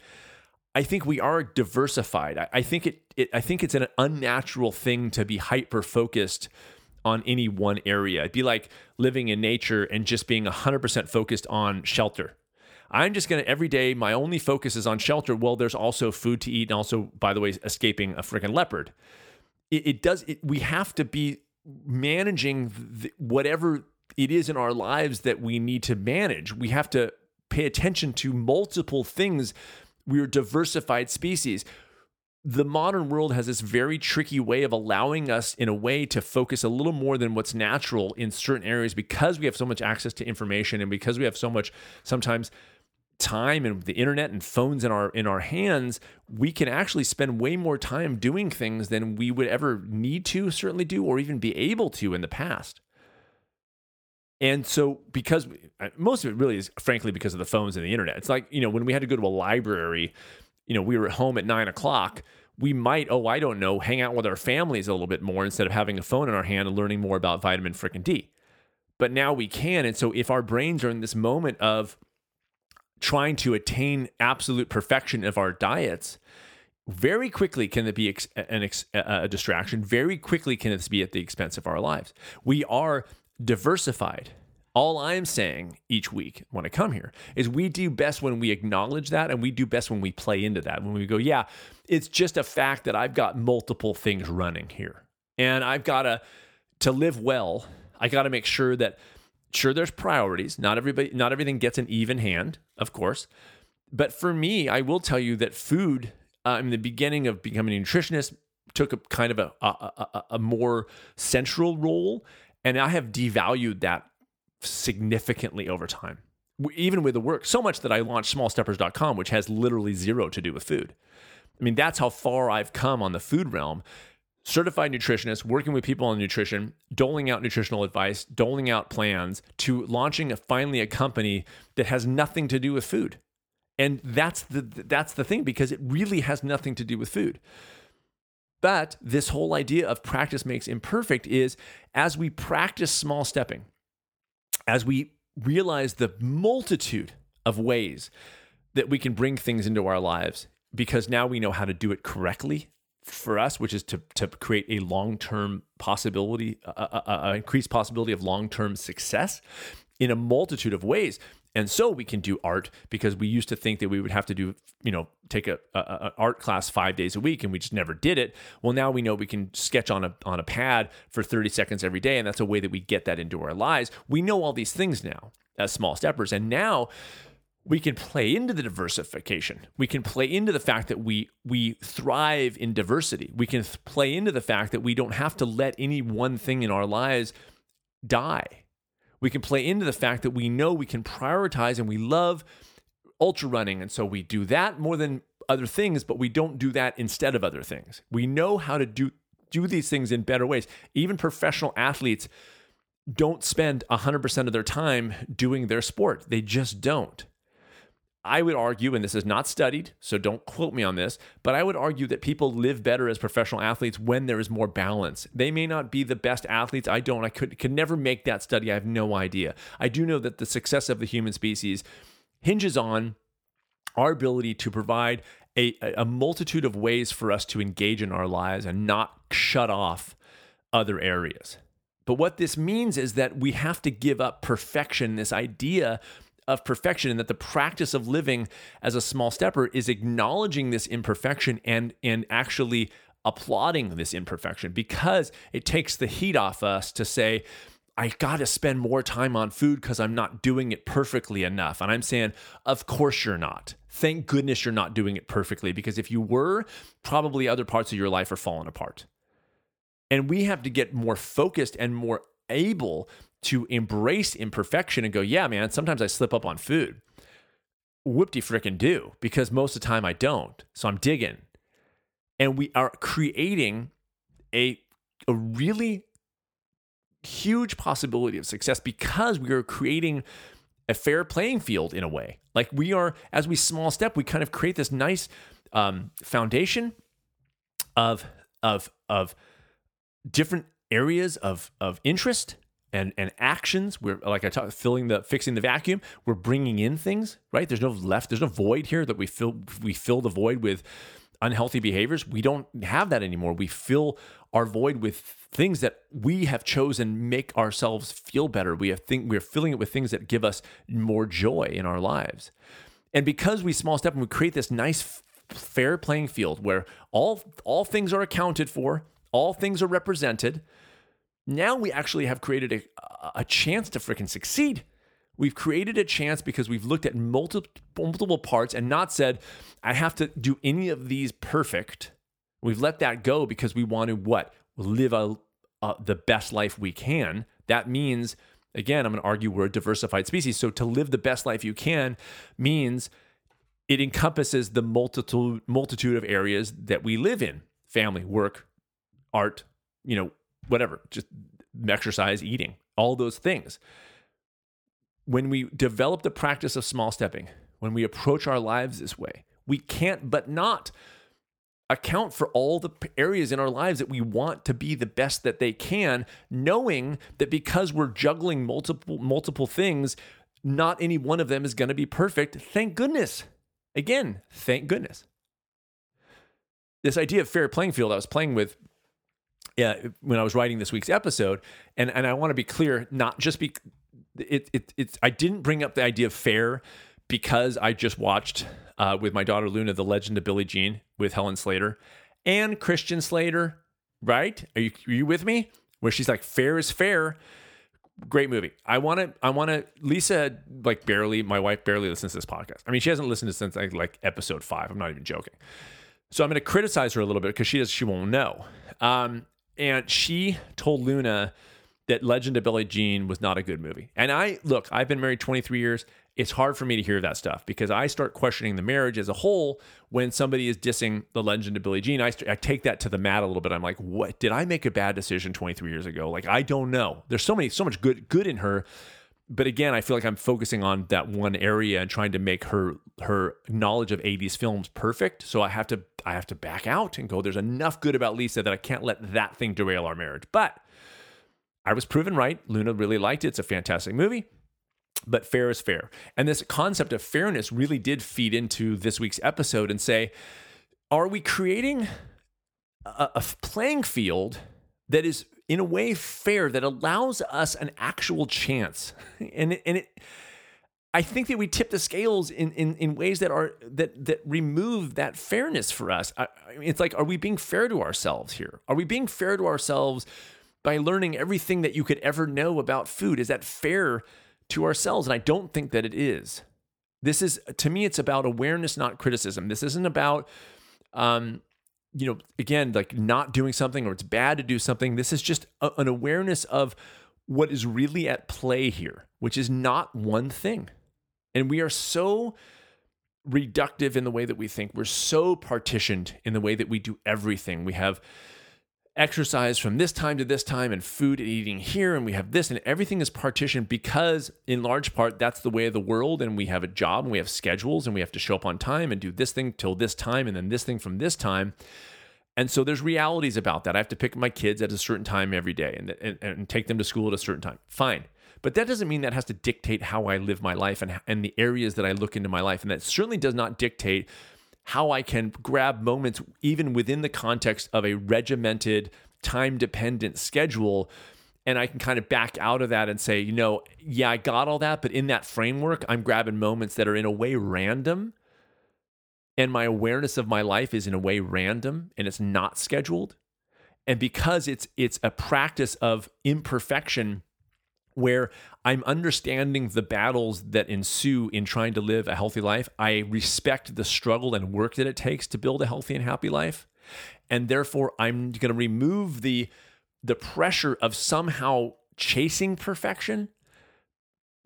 I think we are diversified. I, I think it, it. I think it's an unnatural thing to be hyper focused on any one area. It'd be like living in nature and just being 100% focused on shelter. I'm just going to every day, my only focus is on shelter. Well, there's also food to eat and also, by the way, escaping a freaking leopard. It, it does, it, we have to be managing the, whatever it is in our lives that we need to manage. We have to pay attention to multiple things. We're diversified species. The modern world has this very tricky way of allowing us, in a way, to focus a little more than what's natural in certain areas because we have so much access to information and because we have so much sometimes time and the internet and phones in our in our hands we can actually spend way more time doing things than we would ever need to certainly do or even be able to in the past and so, because uh, most of it really is, frankly, because of the phones and the internet. It's like, you know, when we had to go to a library, you know, we were at home at nine o'clock. We might, oh, I don't know, hang out with our families a little bit more instead of having a phone in our hand and learning more about vitamin frickin' D. But now we can. And so, if our brains are in this moment of trying to attain absolute perfection of our diets, very quickly can it be an a distraction. Very quickly can this be at the expense of our lives. We are diversified. All I'm saying each week when I come here is we do best when we acknowledge that and we do best when we play into that. When we go, yeah, it's just a fact that I've got multiple things running here. And I've got to to live well, I got to make sure that sure there's priorities. Not everybody not everything gets an even hand, of course. But for me, I will tell you that food uh, in the beginning of becoming a nutritionist took a kind of a, a, a, a more central role and I have devalued that significantly over time, even with the work, so much that I launched smallsteppers.com, which has literally zero to do with food. I mean, that's how far I've come on the food realm. Certified nutritionist, working with people on nutrition, doling out nutritional advice, doling out plans, to launching a, finally a company that has nothing to do with food. And that's the that's the thing because it really has nothing to do with food. But this whole idea of practice makes imperfect is as we practice small stepping, as we realize the multitude of ways that we can bring things into our lives, because now we know how to do it correctly for us, which is to, to create a long term possibility, a, increased possibility of long term success in a multitude of ways. And so we can do art because we used to think that we would have to do, you know, take a, a, art class five days a week, and we just never did it. Well, now we know we can sketch on a on a pad for thirty seconds every day, and that's a way that we get that into our lives. We know all these things now as small steppers, and now we can play into the diversification. We can play into the fact that we we thrive in diversity. We can th- play into the fact that we don't have to let any one thing in our lives die we can play into the fact that we know we can prioritize and we love ultra running. And so we do that more than other things, but we don't do that instead of other things. We know how to do, do these things in better ways. Even professional athletes don't spend 100% of their time doing their sport, they just don't. I would argue, and this is not studied, so don't quote me on this, but I would argue that people live better as professional athletes when there is more balance. They may not be the best athletes. I don't. I could could never make that study. I have no idea. I do know that the success of the human species hinges on our ability to provide a, a multitude of ways for us to engage in our lives and not shut off other areas. But what this means is that we have to give up perfection, this idea of perfection and that the practice of living as a small stepper is acknowledging this imperfection and and actually applauding this imperfection because it takes the heat off us to say I got to spend more time on food because I'm not doing it perfectly enough. And I'm saying, of course you're not. Thank goodness you're not doing it perfectly because if you were, probably other parts of your life are falling apart. And we have to get more focused and more able to embrace imperfection and go, yeah, man, sometimes I slip up on food. Whoop de frickin' do, because most of the time I don't. So I'm digging. And we are creating a, a really huge possibility of success because we are creating a fair playing field in a way. Like we are, as we small step, we kind of create this nice um, foundation of of of different areas of of interest and and actions. We're like I talked, filling the fixing the vacuum. We're bringing in things, right? There's no left. There's no void here that we fill. We fill the void with unhealthy behaviors. We don't have that anymore. We fill our void with things that we have chosen make ourselves feel better. We have think we're filling it with things that give us more joy in our lives. And because we small step and we create this nice fair playing field where all all things are accounted for, all things are represented, now we actually have created a, a chance to freaking succeed. We've created a chance because we've looked at multiple multiple parts and not said I have to do any of these perfect. We've let that go because we want to what live a, a the best life we can. That means again, I'm going to argue we're a diversified species. So to live the best life you can means it encompasses the multitude multitude of areas that we live in: family, work, art, you know, whatever, just exercise, eating, all those things. When we develop the practice of small stepping, when we approach our lives this way, we can't but not account for all the areas in our lives that we want to be the best that they can knowing that because we're juggling multiple multiple things not any one of them is going to be perfect. Thank goodness. Again thank goodness. This idea of fair playing field i was playing with yeah, when I was writing this week's episode, and and I want to be clear, not just be it it it's I didn't bring up the idea of fair because I just watched uh, with my daughter Luna the Legend of Billie Jean with Helen Slater and Christian Slater. Right? Are you are you with me? Where she's like, "Fair is fair." Great movie. I want to. I want to. Lisa, like, barely. My wife barely listens to this podcast. I mean, she hasn't listened to since like, like episode five. I'm not even joking. So I'm going to criticize her a little bit because she does. She won't know. Um, and she told Luna that Legend of Billie Jean was not a good movie. And I look, I've been married 23 years. It's hard for me to hear that stuff because I start questioning the marriage as a whole when somebody is dissing the Legend of Billie Jean. I, I take that to the mat a little bit. I'm like, what did I make a bad decision 23 years ago? Like I don't know. There's so many, so much good, good in her but again, I feel like I'm focusing on that one area and trying to make her her knowledge of 80s films perfect. So I have to I have to back out and go, there's enough good about Lisa that I can't let that thing derail our marriage. But I was proven right. Luna really liked it. It's a fantastic movie. But fair is fair. And this concept of fairness really did feed into this week's episode and say, are we creating a, a playing field that is in a way fair that allows us an actual chance. And it, and it I think that we tip the scales in, in, in ways that are that that remove that fairness for us. I, it's like, are we being fair to ourselves here? Are we being fair to ourselves by learning everything that you could ever know about food? Is that fair to ourselves? And I don't think that it is. This is to me, it's about awareness, not criticism. This isn't about um, you know, again, like not doing something or it's bad to do something. This is just a, an awareness of what is really at play here, which is not one thing. And we are so reductive in the way that we think. We're so partitioned in the way that we do everything. We have exercise from this time to this time and food and eating here and we have this and everything is partitioned because in large part that's the way of the world and we have a job and we have schedules and we have to show up on time and do this thing till this time and then this thing from this time. And so there's realities about that. I have to pick my kids at a certain time every day and, and, and take them to school at a certain time. Fine. But that doesn't mean that has to dictate how i live my life and, and the areas that i look into my life and that certainly does not dictate how I can grab moments, even within the context of a regimented, time dependent schedule. And I can kind of back out of that and say, you know, yeah, I got all that, but in that framework, I'm grabbing moments that are in a way random. And my awareness of my life is in a way random and it's not scheduled. And because it's it's a practice of imperfection, where I'm understanding the battles that ensue in trying to live a healthy life. I respect the struggle and work that it takes to build a healthy and happy life. And therefore, I'm going to remove the, the pressure of somehow chasing perfection.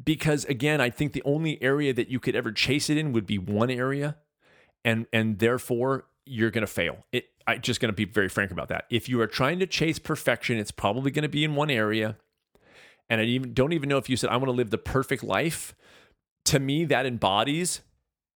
Because again, I think the only area that you could ever chase it in would be one area. And, and therefore, you're going to fail. It, I'm just going to be very frank about that. If you are trying to chase perfection, it's probably going to be in one area and I even don't even know if you said I want to live the perfect life. To me, that embodies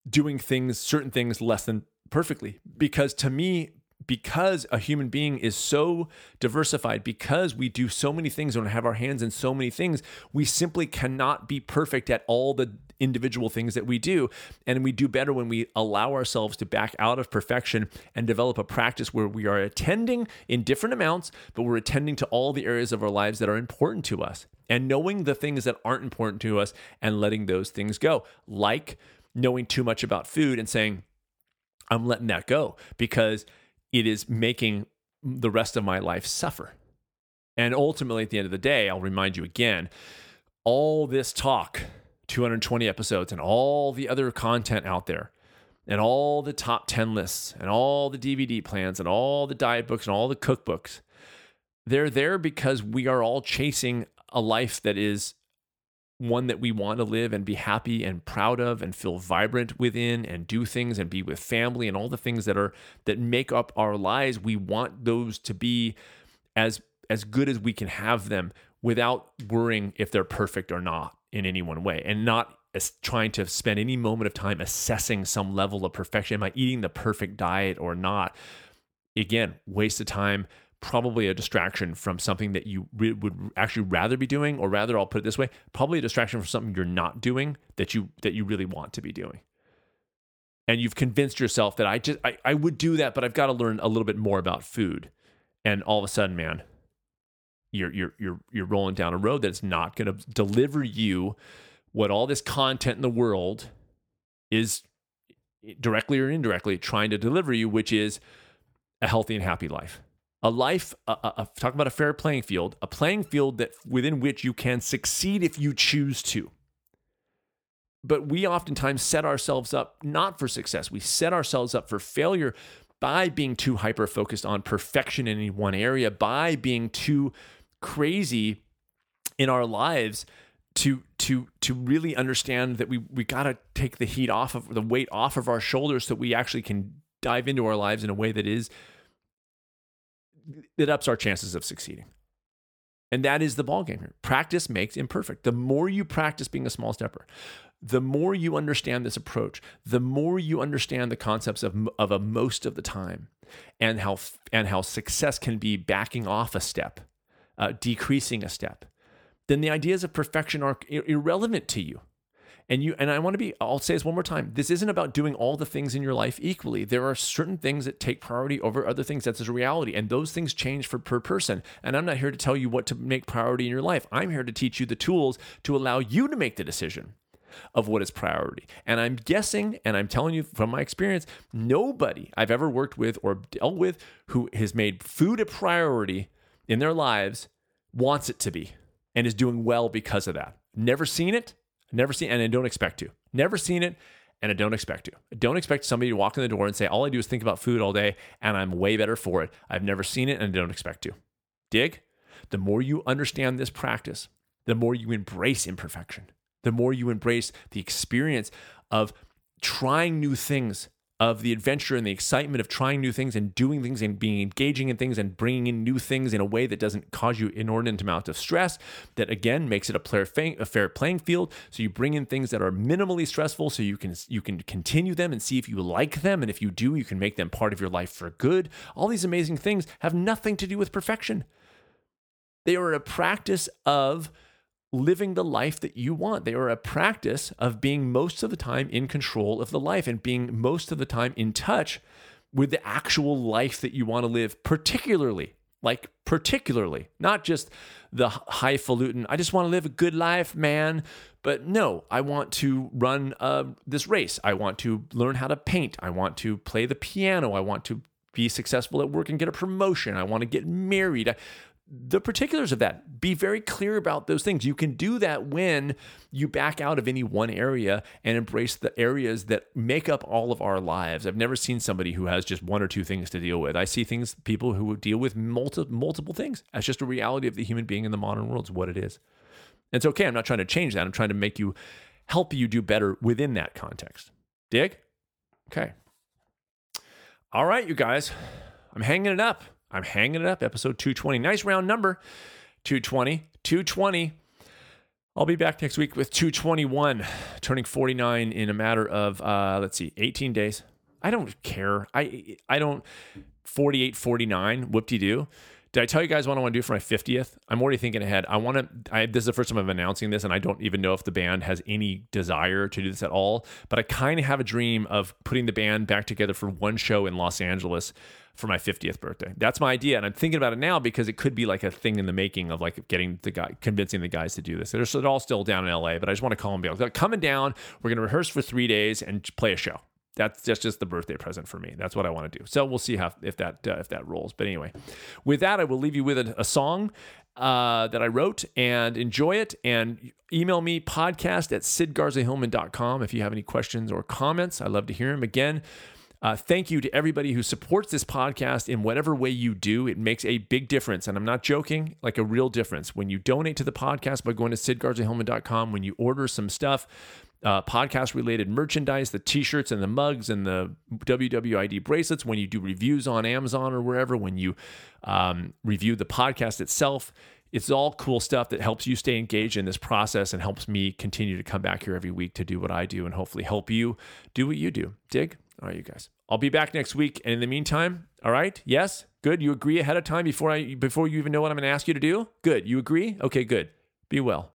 doing things, certain things less than perfectly. Because to me, because a human being is so diversified, because we do so many things and have our hands in so many things, we simply cannot be perfect at all the individual things that we do. And we do better when we allow ourselves to back out of perfection and develop a practice where we are attending in different amounts, but we're attending to all the areas of our lives that are important to us and knowing the things that aren't important to us and letting those things go, like knowing too much about food and saying, I'm letting that go because it is making the rest of my life suffer. And ultimately, at the end of the day, I'll remind you again all this talk, 220 episodes, and all the other content out there, and all the top 10 lists, and all the DVD plans, and all the diet books, and all the cookbooks, they're there because we are all chasing a life that is one that we want to live and be happy and proud of and feel vibrant within and do things and be with family and all the things that are that make up our lives we want those to be as as good as we can have them without worrying if they're perfect or not in any one way and not as trying to spend any moment of time assessing some level of perfection. Am i eating the perfect diet or not? Again waste of time probably a distraction from something that you re- would actually rather be doing or rather I'll put it this way probably a distraction from something you're not doing that you that you really want to be doing. And you've convinced yourself that I just I, I would do that but I've got to learn a little bit more about food. And all of a sudden man you're you're you're you're rolling down a road that's not going to deliver you what all this content in the world is directly or indirectly trying to deliver you which is a healthy and happy life a life, a, a, talk about a fair playing field, a playing field that within which you can succeed if you choose to. But we oftentimes set ourselves up not for success. We set ourselves up for failure by being too hyper focused on perfection in any one area, by being too crazy in our lives to to to really understand that we we got to take the heat off of the weight off of our shoulders so we actually can dive into our lives in a way that is it ups our chances of succeeding. And that is the ballgame here. Practice makes imperfect. The more you practice being a small stepper, the more you understand this approach, the more you understand the concepts of, of a most of the time and how, and how success can be backing off a step, uh, decreasing a step, then the ideas of perfection are irrelevant to you. And you and I want to be I'll say this one more time. This isn't about doing all the things in your life equally. There are certain things that take priority over other things. That's a reality. And those things change for per person. And I'm not here to tell you what to make priority in your life. I'm here to teach you the tools to allow you to make the decision of what is priority. And I'm guessing, and I'm telling you from my experience, nobody I've ever worked with or dealt with who has made food a priority in their lives wants it to be and is doing well because of that. Never seen it, Never seen, and I don't expect to. Never seen it, and I don't expect to. I don't expect somebody to walk in the door and say, All I do is think about food all day, and I'm way better for it. I've never seen it, and I don't expect to. Dig? The more you understand this practice, the more you embrace imperfection, the more you embrace the experience of trying new things of the adventure and the excitement of trying new things and doing things and being engaging in things and bringing in new things in a way that doesn't cause you inordinate amount of stress that again makes it a, a fair playing field. So you bring in things that are minimally stressful so you can you can continue them and see if you like them. And if you do you can make them part of your life for good. All these amazing things have nothing to do with perfection. They are a practice of living the life that you want. They are a practice of being most of the time in control of the life and being most of the time in touch with the actual life that you want to live, particularly, like, particularly, not just the highfalutin, I just want to live a good life, man. But no, I want to run uh, this race. I want to learn how to paint. I want to play the piano. I want to be successful at work and get a promotion. I want to get married the particulars of that. Be very clear about those things. You can do that when you back out of any one area and embrace the areas that make up all of our lives. I've never seen somebody who has just one or two things to deal with. I see things, people who deal with multi, multiple things. That's just a reality of the human being in the modern world, is what it is. It's okay. I'm not trying to change that. I'm trying to make you, help you do better within that context. Dig? Okay. All right, you guys. I'm hanging it up. I'm hanging it up. Episode 220. Nice round number. 220. 220. I'll be back next week with 221, turning 49 in a matter of, uh, let's see, 18 days. I don't care. I I don't 48 49 whoop de doo. Did I tell you guys what I want to do for my 50th? I'm already thinking ahead. I want to, I, this is the first time I'm announcing this, and I don't even know if the band has any desire to do this at all. But I kind of have a dream of putting the band back together for one show in Los Angeles for my 50th birthday. That's my idea. And I'm thinking about it now because it could be like a thing in the making of like getting the guy, convincing the guys to do this. They're, all still down in LA, but I just want to call them be like, coming down, we're going to rehearse for three days and play a show that's just just the birthday present for me. That's what I want to do. So we'll see how if that uh, if that rolls. But anyway, with that, I will leave you with a, a song uh, that I wrote and enjoy it. And email me podcast at sidgarzahillman.com if you have any questions or comments. I love to hear them. Again, uh, thank you to everybody who supports this podcast in whatever way you do. It makes a big difference. And I'm not joking, like a real difference. When you donate to the podcast by going to sidgarzahillman.com, when you order some stuff, uh, podcast related merchandise, the t shirts and the mugs and the WWID bracelets, when you do reviews on Amazon or wherever, when you um, review the podcast itself. It's all cool stuff that helps you stay engaged in this process and helps me continue to come back here every week to do what I do and hopefully help you do what you do. Dig? All right, you guys. I'll be back next week. And in the meantime, all right? Yes? Good. You agree ahead of time before I before you even know what I'm going to ask you to do? Good. You agree? Okay, good. Be well.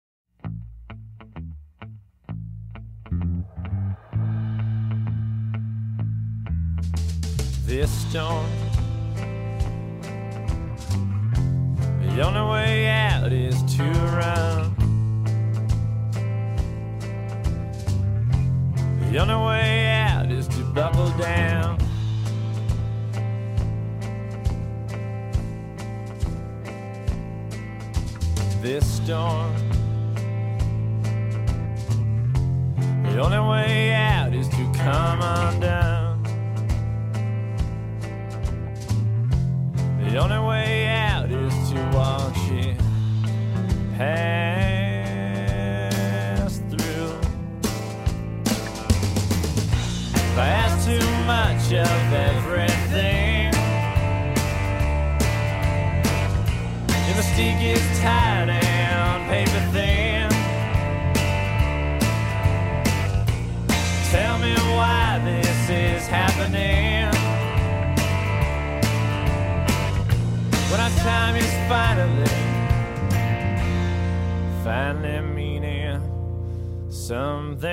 This storm. The only way out is to run. The only way out is to buckle down. This storm. The only way out is to come undone. The only way out is to watch it. Pass finally, finally meaning something.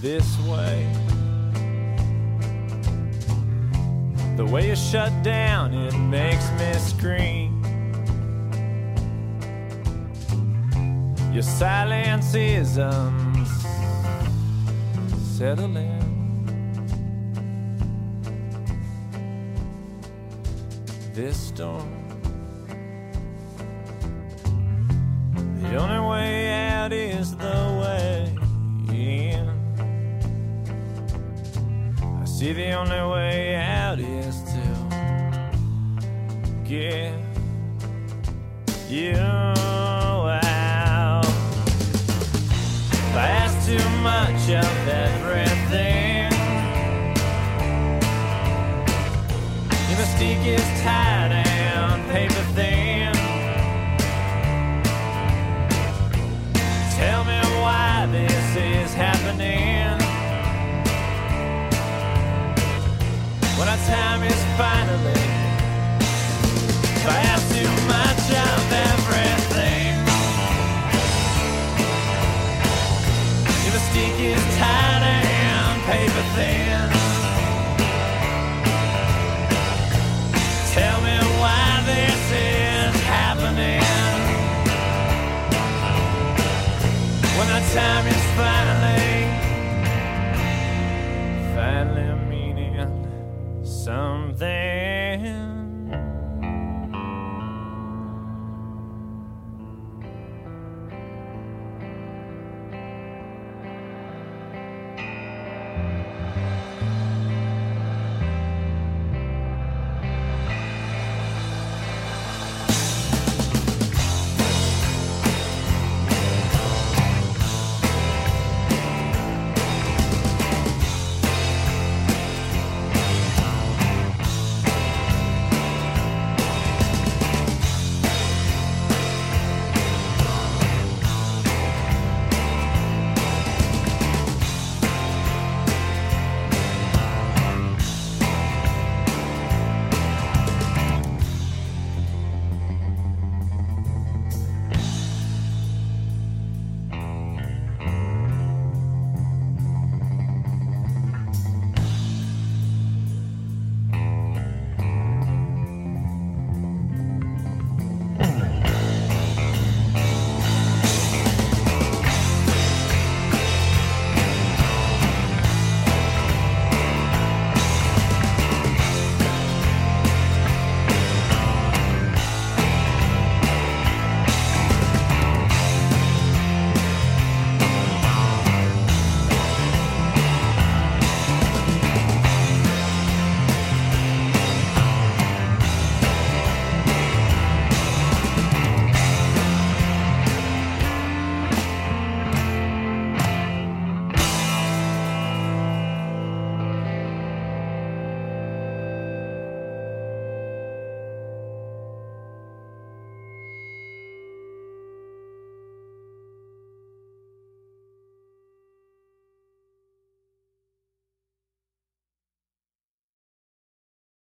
This way. Way you shut down, it makes me scream. Your silence is um, unsettling. This storm. The only way out is the way in. I see the only way get you